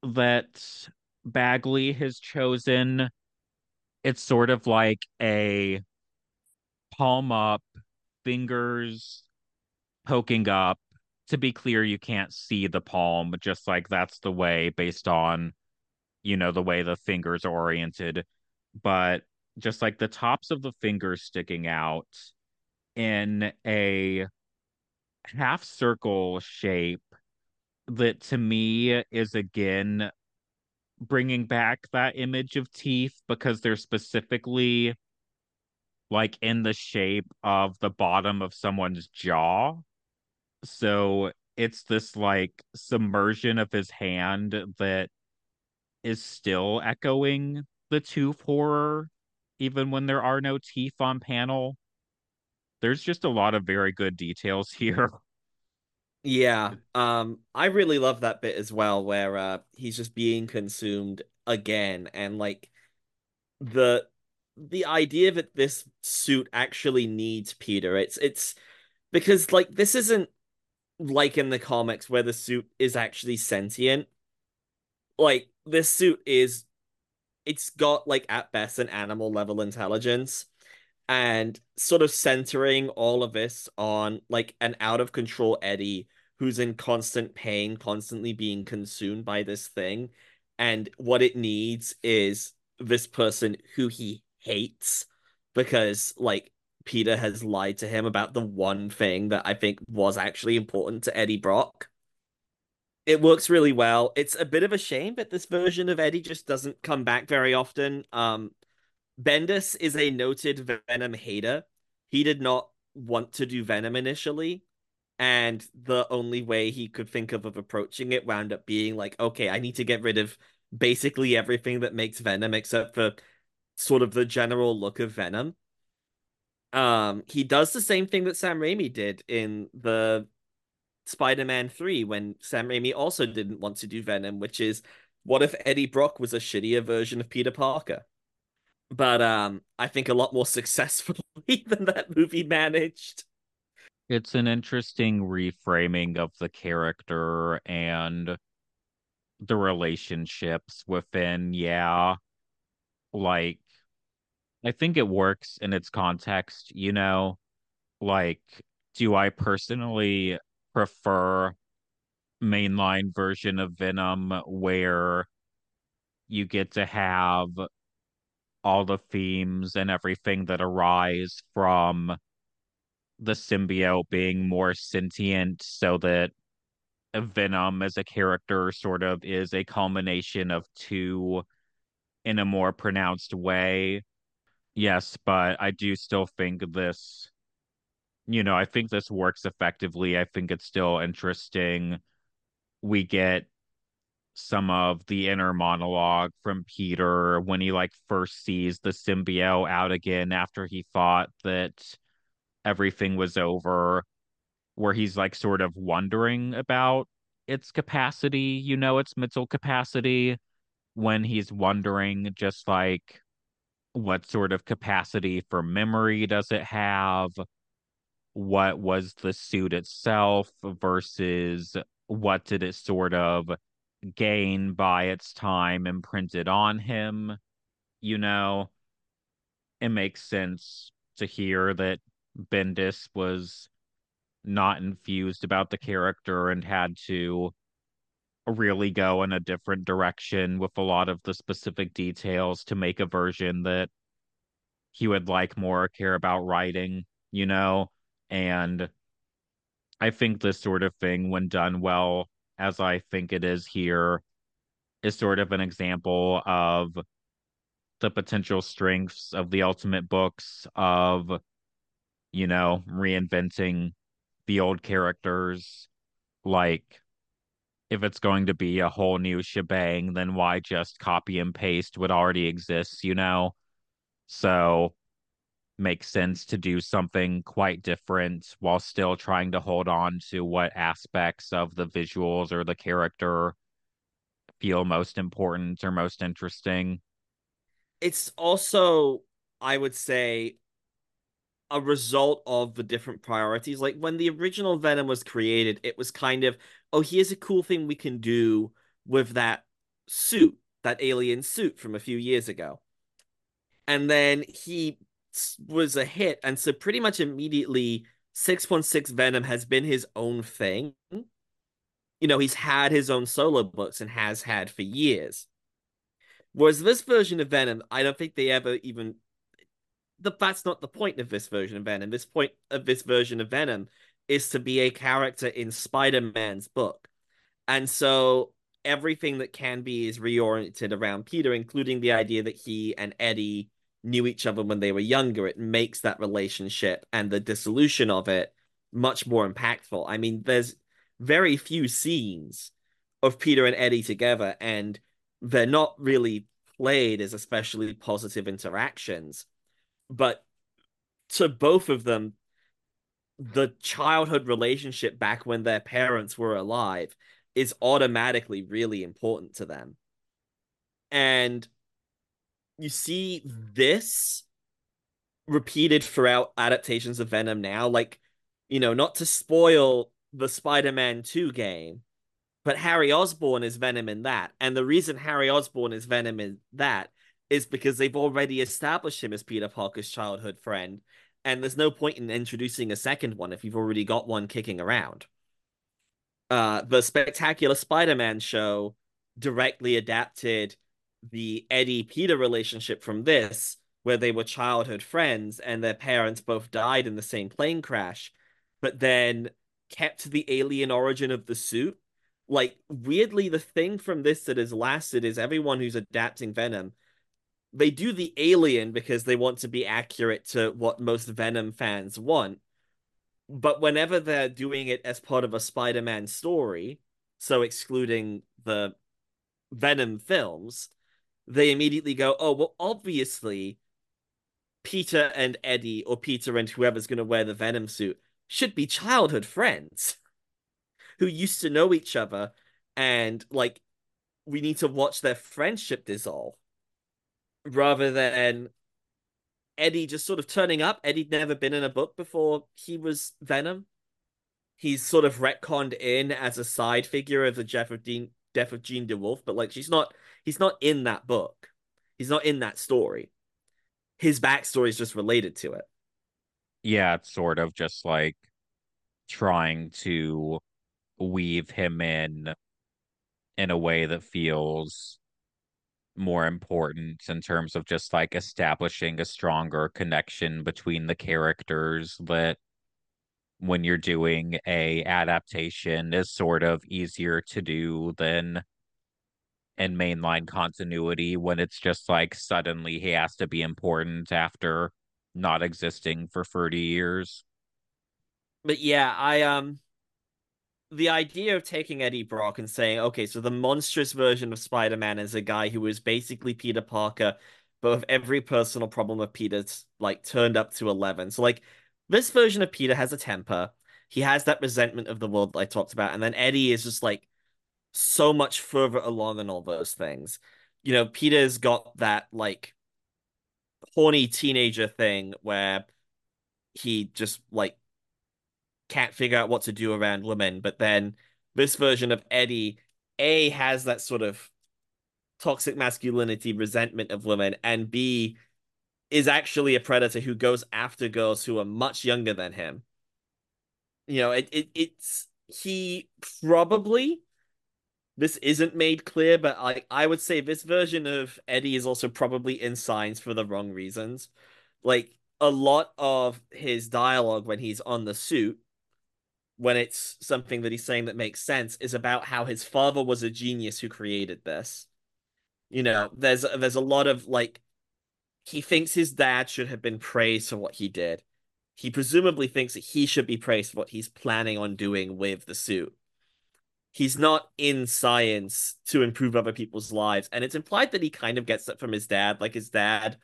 that Bagley has chosen, it's sort of like a palm up, fingers poking up. To be clear, you can't see the palm, just like that's the way based on, you know, the way the fingers are oriented. But just like the tops of the fingers sticking out in a half circle shape that to me is again bringing back that image of teeth because they're specifically like in the shape of the bottom of someone's jaw. So it's this like submersion of his hand that is still echoing the tooth horror, even when there are no teeth on panel. There's just a lot of very good details here. Yeah, um, I really love that bit as well, where uh he's just being consumed again, and like the the idea that this suit actually needs Peter. It's it's because like this isn't like in the comics where the suit is actually sentient. Like this suit is it's got like at best an animal level intelligence and sort of centering all of this on like an out of control Eddie who's in constant pain, constantly being consumed by this thing. And what it needs is this person who he hates because like Peter has lied to him about the one thing that I think was actually important to Eddie Brock. It works really well. It's a bit of a shame that this version of Eddie just doesn't come back very often. Um, Bendis is a noted Venom hater. He did not want to do Venom initially, and the only way he could think of of approaching it wound up being like, okay, I need to get rid of basically everything that makes Venom except for sort of the general look of Venom. Um, he does the same thing that Sam Raimi did in the Spider-Man 3 when Sam Raimi also didn't want to do Venom, which is what if Eddie Brock was a shittier version of Peter Parker? But um, I think a lot more successfully than that movie managed. It's an interesting reframing of the character and the relationships within, yeah. Like I think it works in its context, you know. Like, do I personally prefer mainline version of Venom where you get to have all the themes and everything that arise from the symbiote being more sentient so that Venom as a character sort of is a culmination of two in a more pronounced way. Yes, but I do still think this, you know, I think this works effectively. I think it's still interesting. We get some of the inner monologue from Peter when he like first sees the symbiote out again after he thought that everything was over, where he's like sort of wondering about its capacity, you know, its mental capacity, when he's wondering just like what sort of capacity for memory does it have? What was the suit itself versus what did it sort of gain by its time imprinted on him? You know, it makes sense to hear that Bendis was not infused about the character and had to really go in a different direction with a lot of the specific details to make a version that he would like more care about writing, you know? And I think this sort of thing, when done well, as I think it is here, is sort of an example of the potential strengths of the Ultimate books of, you know, reinventing the old characters. Like, if it's going to be a whole new shebang, then why just copy and paste what already exists, you know? So makes sense to do something quite different while still trying to hold on to what aspects of the visuals or the character feel most important or most interesting. It's also, I would say, a result of the different priorities. Like when the original Venom was created, it was kind of, oh, here's a cool thing we can do with that suit, that alien suit from a few years ago. And then he was a hit, and so pretty much immediately 616 Venom has been his own thing. You know, he's had his own solo books and has had for years. Whereas this version of Venom, I don't think they ever even the that's not the point of this version of Venom. This point of this version of Venom is to be a character in Spider-Man's book. And so everything that can be is reoriented around Peter, including the idea that he and Eddie knew each other when they were younger. It makes that relationship and the dissolution of it much more impactful. I mean, there's very few scenes of Peter and Eddie together, and they're not really played as especially positive interactions. But to both of them, the childhood relationship back when their parents were alive is automatically really important to them. And you see this repeated throughout adaptations of Venom now. Like, you know, not to spoil the Spider Man 2 game, but Harry Osborn is Venom in that. And the reason Harry Osborn is Venom in that is because they've already established him as Peter Parker's childhood friend. And there's no point in introducing a second one if you've already got one kicking around. Uh, the Spectacular Spider Man show directly adapted the Eddie Peter relationship from this, where they were childhood friends and their parents both died in the same plane crash, but then kept the alien origin of the suit. Like, weirdly, the thing from this that has lasted is everyone who's adapting Venom, they do the alien because they want to be accurate to what most Venom fans want. But whenever they're doing it as part of a Spider Man story, so excluding the Venom films, they immediately go, oh, well, obviously, Peter and Eddie, or Peter and whoever's going to wear the Venom suit, should be childhood friends who used to know each other. And, like, we need to watch their friendship dissolve rather than Eddie just sort of turning up. Eddie'd never been in a book before he was Venom. He's sort of retconned in as a side figure of the Jeff of Dean death of Jean DeWolff, but like she's not he's not in that book. He's not in that story. His backstory is just related to it. Yeah, it's sort of just like trying to weave him in in a way that feels more important in terms of just like establishing a stronger connection between the characters that when you're doing a adaptation is sort of easier to do than in mainline continuity when it's just like suddenly he has to be important after not existing for 30 years. But yeah, I um the idea of taking Eddie Brock and saying, okay, so the monstrous version of Spider-Man is a guy who is basically Peter Parker, but with every personal problem of Peter's like turned up to 11. So like this version of Peter has a temper. He has that resentment of the world that I talked about. And then Eddie is just like so much further along in all those things. You know, Peter's got that like horny teenager thing where he just like can't figure out what to do around women. But then this version of Eddie, A, has that sort of toxic masculinity resentment of women, and B, is actually a predator who goes after girls who are much younger than him. You know, it, it it's he probably this isn't made clear, but I I would say this version of Eddie is also probably in signs for the wrong reasons. Like a lot of his dialogue when he's on the suit, when it's something that he's saying that makes sense, is about how his father was a genius who created this. You know, there's there's a lot of like he thinks his dad should have been praised for what he did. He presumably thinks that he should be praised for what he's planning on doing with the suit. He's not in science to improve other people's lives. And it's implied that he kind of gets that from his dad. Like his dad,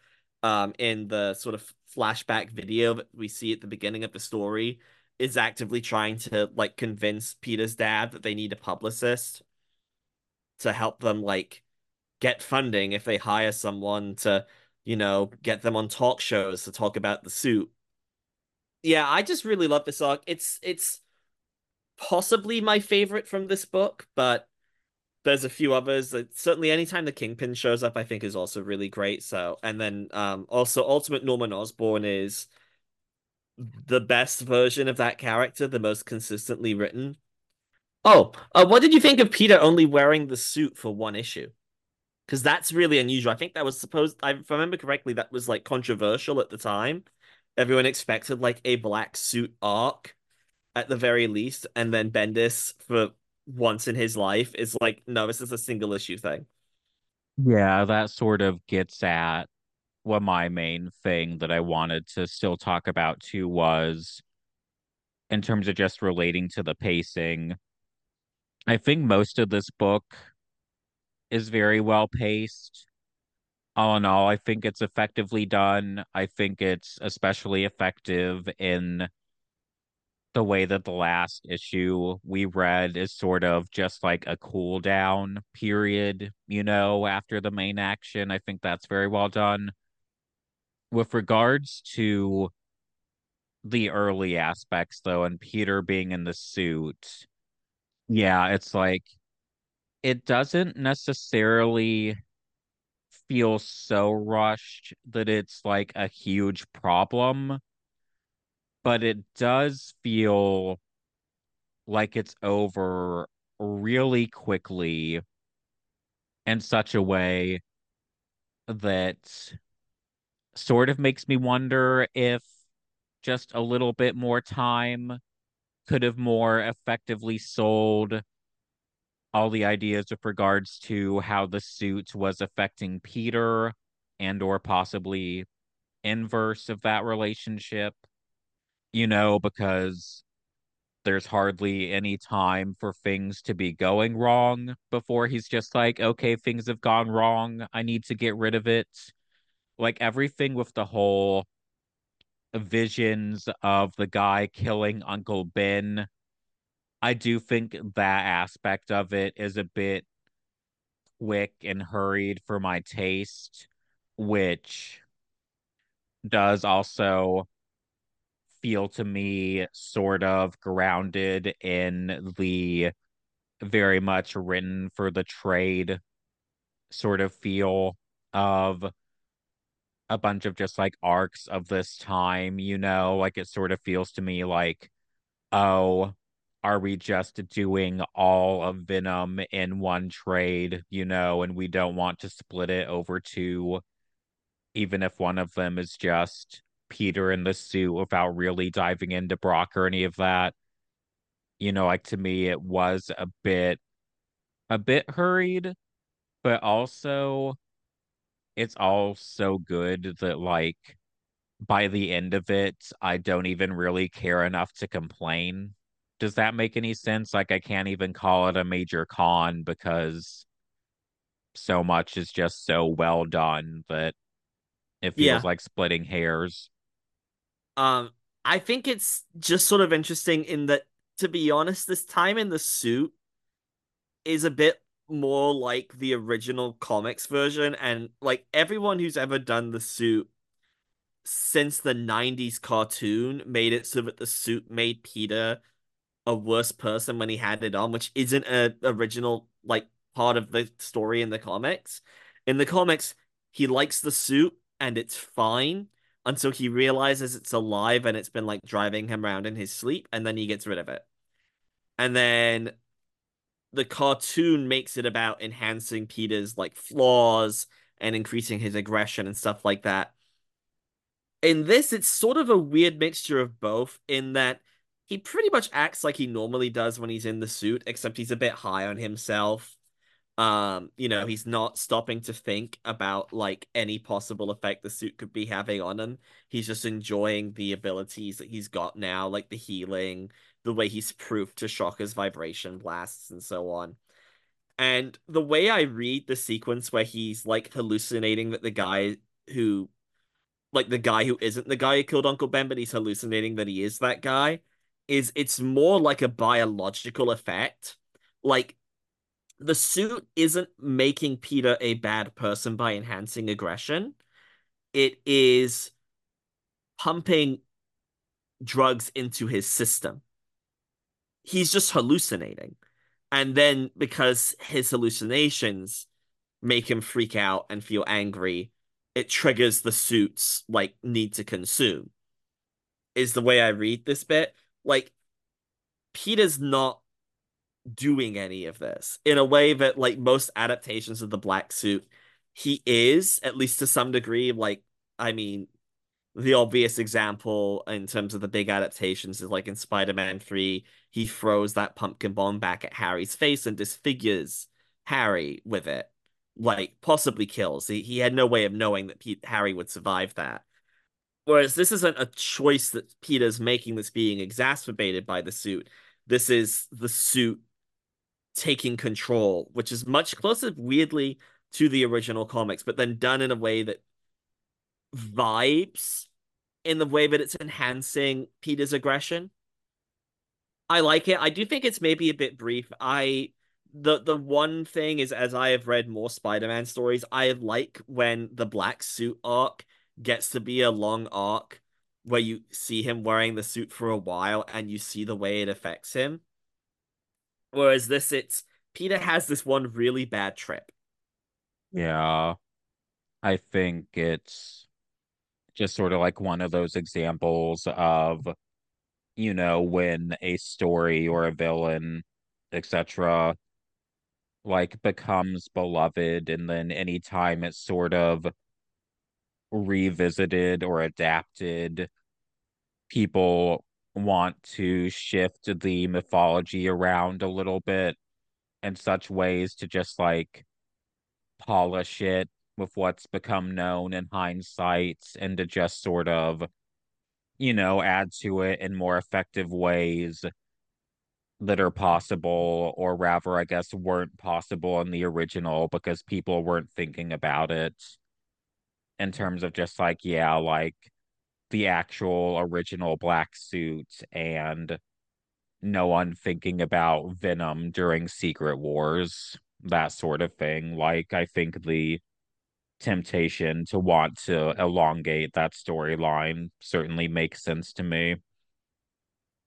um, in the sort of flashback video that we see at the beginning of the story, is actively trying to like convince Peter's dad that they need a publicist to help them like get funding if they hire someone to you know, get them on talk shows to talk about the suit. Yeah, I just really love this arc. It's it's possibly my favorite from this book, but there's a few others that certainly anytime the Kingpin shows up, I think is also really great. So, and then um also Ultimate Norman Osborn is the best version of that character, the most consistently written. Oh, uh, what did you think of Peter only wearing the suit for one issue? because that's really unusual. I think that was supposed, I, if I remember correctly, that was like controversial at the time. Everyone expected like a black suit arc at the very least, and then Bendis for once in his life is like, no, this is a single issue thing. Yeah, that sort of gets at what my main thing that I wanted to still talk about too was in terms of just relating to the pacing. I think most of this book is very well paced. All in all, I think it's effectively done. I think it's especially effective in the way that the last issue we read is sort of just like a cool down period, you know, after the main action. I think that's very well done. With regards to the early aspects, though, and Peter being in the suit, yeah, it's like it doesn't necessarily feel so rushed that it's like a huge problem but it does feel like it's over really quickly in such a way that sort of makes me wonder if just a little bit more time could have more effectively sold all the ideas with regards to how the suit was affecting Peter and or possibly inverse of that relationship you know, because there's hardly any time for things to be going wrong before he's just like, okay, things have gone wrong. I need to get rid of it. Like everything with the whole visions of the guy killing Uncle Ben. I do think that aspect of it is a bit quick and hurried for my taste, which does also feel to me sort of grounded in the very much written for the trade sort of feel of a bunch of just like arcs of this time, you know, like it sort of feels to me like, oh, are we just doing all of Venom in one trade, you know, and we don't want to split it over two, even if one of them is just Peter in the suit without really diving into Brock or any of that. You know, like to me, it was a bit, a bit hurried, but also it's all so good that like by the end of it, I don't even really care enough to complain. Does that make any sense? Like I can't even call it a major con because so much is just so well done that it feels Yeah. like splitting hairs. Um, I think it's just sort of interesting in that, to be honest, this time in the suit is a bit more like the original comics version, and like everyone who's ever done the suit since the 90s cartoon made it so that the suit made Peter a worse person when he had it on, which isn't a original like part of the story in the comics. In the comics, he likes the suit and it's fine until he realizes it's alive and it's been like driving him around in his sleep, and then he gets rid of it. And then the cartoon makes it about enhancing Peter's like flaws and increasing his aggression and stuff like that. In this, it's sort of a weird mixture of both, in that he pretty much acts like he normally does when he's in the suit, except he's a bit high on himself. Um, you know, he's not stopping to think about like any possible effect the suit could be having on him. He's just enjoying the abilities that he's got now, like the healing, the way he's proof to Shocker's vibration blasts and so on. And the way I read the sequence where he's like hallucinating that the guy who like the guy who isn't the guy who killed Uncle Ben, but he's hallucinating that he is that guy, is it's more like a biological effect. Like the suit isn't making Peter a bad person by enhancing aggression. It is pumping drugs into his system. He's just hallucinating. And then because his hallucinations make him freak out and feel angry, it triggers the suit's like need to consume. Is the way I read this bit. Like Peter's not doing any of this in a way that like most adaptations of the black suit he is at least to some degree like i mean the obvious example in terms of the big adaptations is like in Spider-Man 3, he throws that pumpkin bomb back at Harry's face and disfigures Harry with it. Like possibly kills. He he had no way of knowing that Pete, Harry would survive that. Whereas this isn't a choice that Peter's making that's being exacerbated by the suit. This is the suit taking control, which is much closer, weirdly, to the original comics, but then done in a way that vibes in the way that it's enhancing Peter's aggression. I like it. I do think it's maybe a bit brief. I the the one thing is as I have read more Spider-Man stories, I like when the black suit arc gets to be a long arc where you see him wearing the suit for a while and you see the way it affects him. Whereas this, it's Peter has this one really bad trip. Yeah. I think it's just sort of like one of those examples of, you know, when a story or a villain, etc., like becomes beloved, and then anytime it's sort of revisited or adapted, people want to shift the mythology around a little bit in such ways to just like polish it with what's become known in hindsight and to just sort of, you know, add to it in more effective ways that are possible, or rather, I guess, weren't possible in the original because people weren't thinking about it in terms of just like, yeah, like the actual original black suit and no one thinking about Venom during Secret Wars, that sort of thing. Like, I think the temptation to want to elongate that storyline certainly makes sense to me.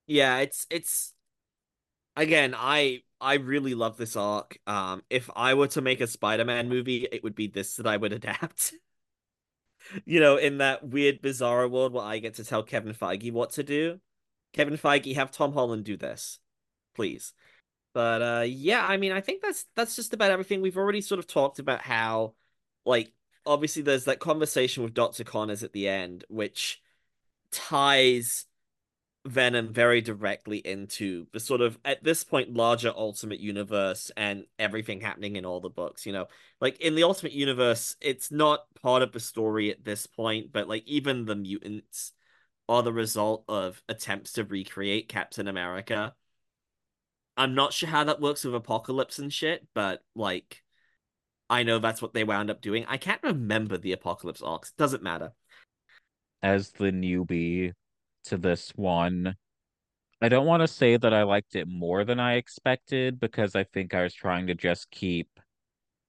Yeah, it's it's again, I I really love this arc. Um, if I were to make a Spider-Man movie, it would be this that I would adapt. You know, in that weird, bizarre world where I get to tell Kevin Feige what to do. Kevin Feige, have Tom Holland do this, please. But uh, yeah, I mean, I think that's that's just about everything. We've already sort of talked about how, like, obviously there's that conversation with Dr. Connors at the end, which ties Venom very directly into the sort of at this point larger Ultimate Universe and everything happening in all the books. You know, like in the Ultimate Universe, it's not part of the story at this point, but like even the mutants are the result of attempts to recreate Captain America. I'm not sure how that works with Apocalypse and shit, but like I know that's what they wound up doing. I can't remember the Apocalypse arcs. Doesn't matter. As the newbie to this one, I don't want to say that I liked it more than I expected because I think I was trying to just keep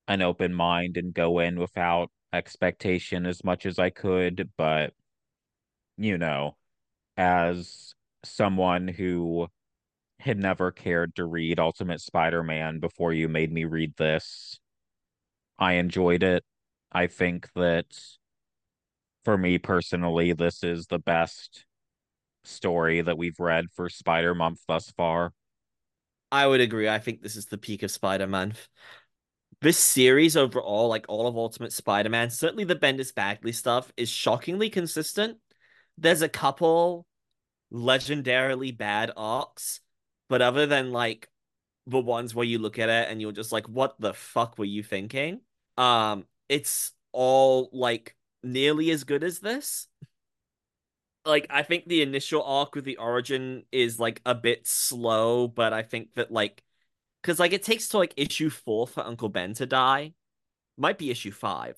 an open mind and go in without expectation as much as I could. But, you know, as someone who had never cared to read Ultimate Spider Man before you made me read this, I enjoyed it. I think that for me personally, this is the best story that we've read for Spider Month thus far. I would agree. I think this is the peak of Spider Man. This series overall, like all of Ultimate Spider Man, certainly the Bendis Bagley stuff, is shockingly consistent. There's a couple legendarily bad arcs, but other than like the ones where you look at it and you're just like, what the fuck were you thinking? Um, it's all like nearly as good as this. Like, I think the initial arc with the origin is like a bit slow, but I think that like, because like it takes to like issue four for Uncle Ben to die, might be issue five.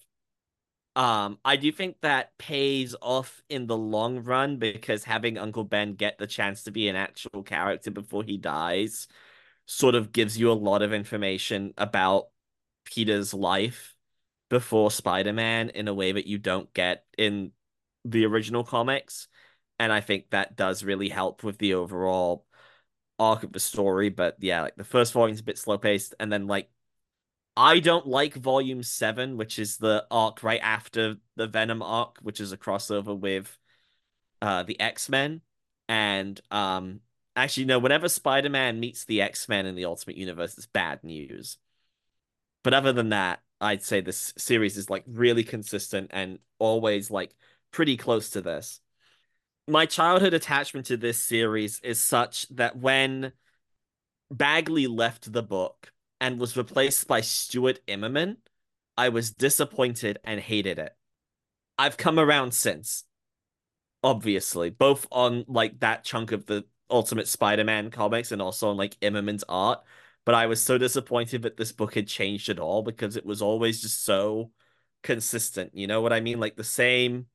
Um, I do think that pays off in the long run because having Uncle Ben get the chance to be an actual character before he dies sort of gives you a lot of information about Peter's life before Spider-Man in a way that you don't get in the original comics. And I think that does really help with the overall arc of the story. But yeah, like the first volume's a bit slow paced, and then like I don't like volume seven, which is the arc right after the Venom arc, which is a crossover with uh the X-Men. And um actually no, whenever Spider-Man meets the X-Men in the Ultimate Universe, it's bad news. But other than that, I'd say this series is like really consistent and always like pretty close to this. My childhood attachment to this series is such that when Bagley left the book and was replaced by Stuart Immonen, I was disappointed and hated it. I've come around since, obviously, both on like that chunk of the Ultimate Spider-Man comics and also on like Immonen's art. But I was so disappointed that this book had changed at all because it was always just so consistent. You know what I mean? Like the same.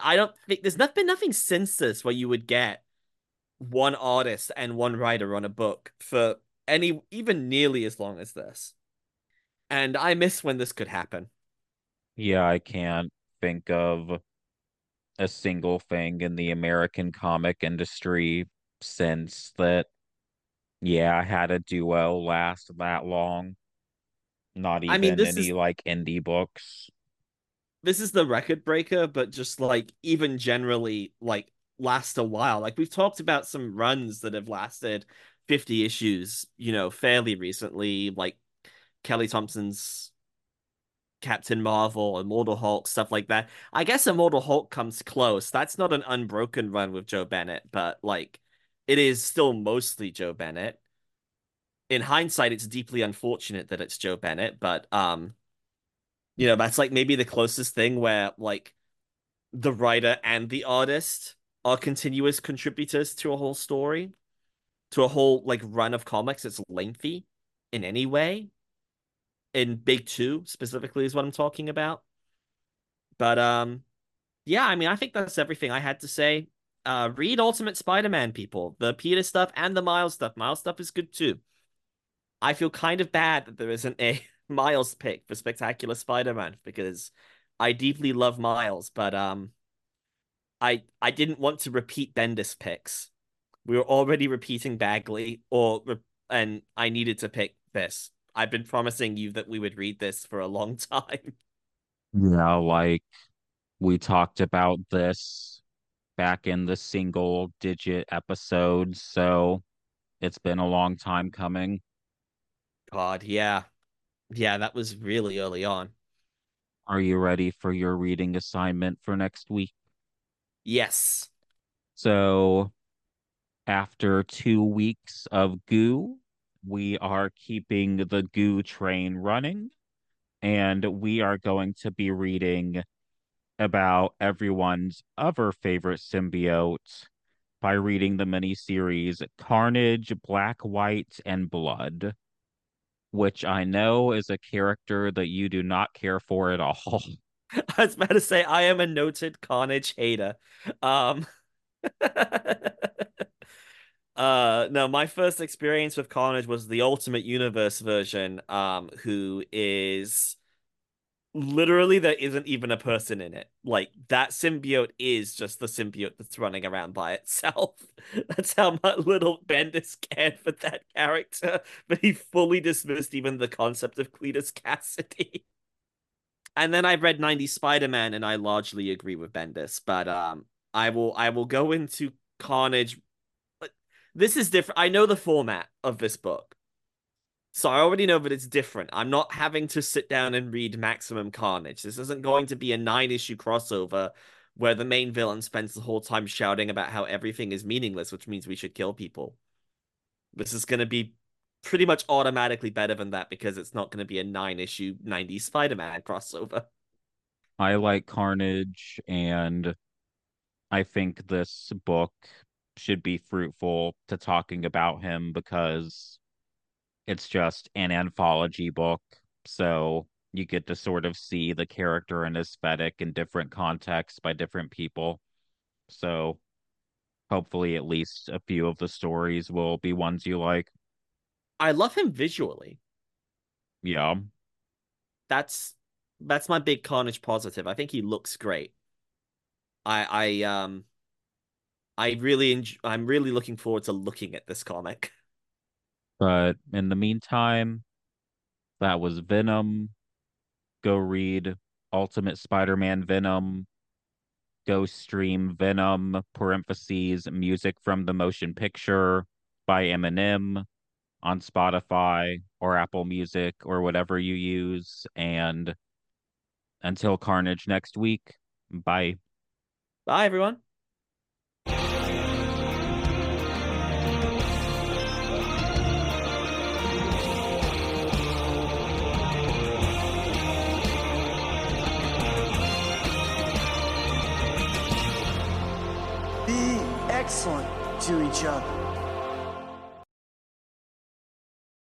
I don't think there's not been nothing since this where you would get one artist and one writer on a book for any even nearly as long as this. And I miss when this could happen. Yeah, I can't think of a single thing in the American comic industry since that yeah, I had a duo last that long. Not even I mean, any is, like indie books. This is the record breaker, but just like even generally like last a while. Like we've talked about some runs that have lasted 50 issues, you know, fairly recently, like Kelly Thompson's Captain Marvel, Immortal Hulk, stuff like that. I guess Immortal Hulk comes close. That's not an unbroken run with Joe Bennett, but like it is still mostly Joe Bennett. In hindsight, it's deeply unfortunate that it's Joe Bennett, but um, you know, that's like maybe the closest thing where like the writer and the artist are continuous contributors to a whole story, to a whole like run of comics that's lengthy in any way in Big Two specifically is what I'm talking about. But um, yeah, I mean, I think that's everything I had to say. Uh, read Ultimate Spider-Man, people. The Peter stuff and the Miles stuff. Miles stuff is good too. I feel kind of bad that there isn't a Miles pick for Spectacular Spider-Man because I deeply love Miles, but um, I I didn't want to repeat Bendis picks. We were already repeating Bagley, or and I needed to pick this. I've been promising you that we would read this for a long time. Yeah, like we talked about this back in the single digit episodes, so it's been a long time coming. God, yeah. Yeah, that was really early on. Are you ready for your reading assignment for next week? Yes. So, after two weeks of goo, we are keeping the goo train running and we are going to be reading about everyone's other favorite symbiote by reading the mini series Carnage, Black, White, and Blood, which I know is a character that you do not care for at all. I was about to say I am a noted Carnage hater. Um Uh, no, my first experience with Carnage was the Ultimate Universe version, um, who is literally there isn't even a person in it. Like that symbiote is just the symbiote that's running around by itself. That's how much little Bendis cared for that character, but he fully dismissed even the concept of Cletus Kasady. and then I've read 90 Spider-Man and I largely agree with Bendis, but um I will I will go into Carnage this is different. I know the format of this book. So I already know that it's different. I'm not having to sit down and read Maximum Carnage. This isn't going to be a nine issue crossover where the main villain spends the whole time shouting about how everything is meaningless, which means we should kill people. This is going to be pretty much automatically better than that because it's not going to be a nine issue 90s Spider Man crossover. I like Carnage, and I think this book should be fruitful to talking about him because it's just an anthology book. So you get to sort of see the character and aesthetic in different contexts by different people. So hopefully at least a few of the stories will be ones you like. I love him visually. Yeah. That's that's my big carnage positive. I think he looks great. I I um I really enjoy, I'm really looking forward to looking at this comic. But in the meantime, that was Venom. Go read Ultimate Spider-Man Venom. Go stream Venom parentheses music from the motion picture by Eminem on Spotify or Apple Music or whatever you use. And until Carnage next week, Bye. Bye, everyone. Excellent to each other.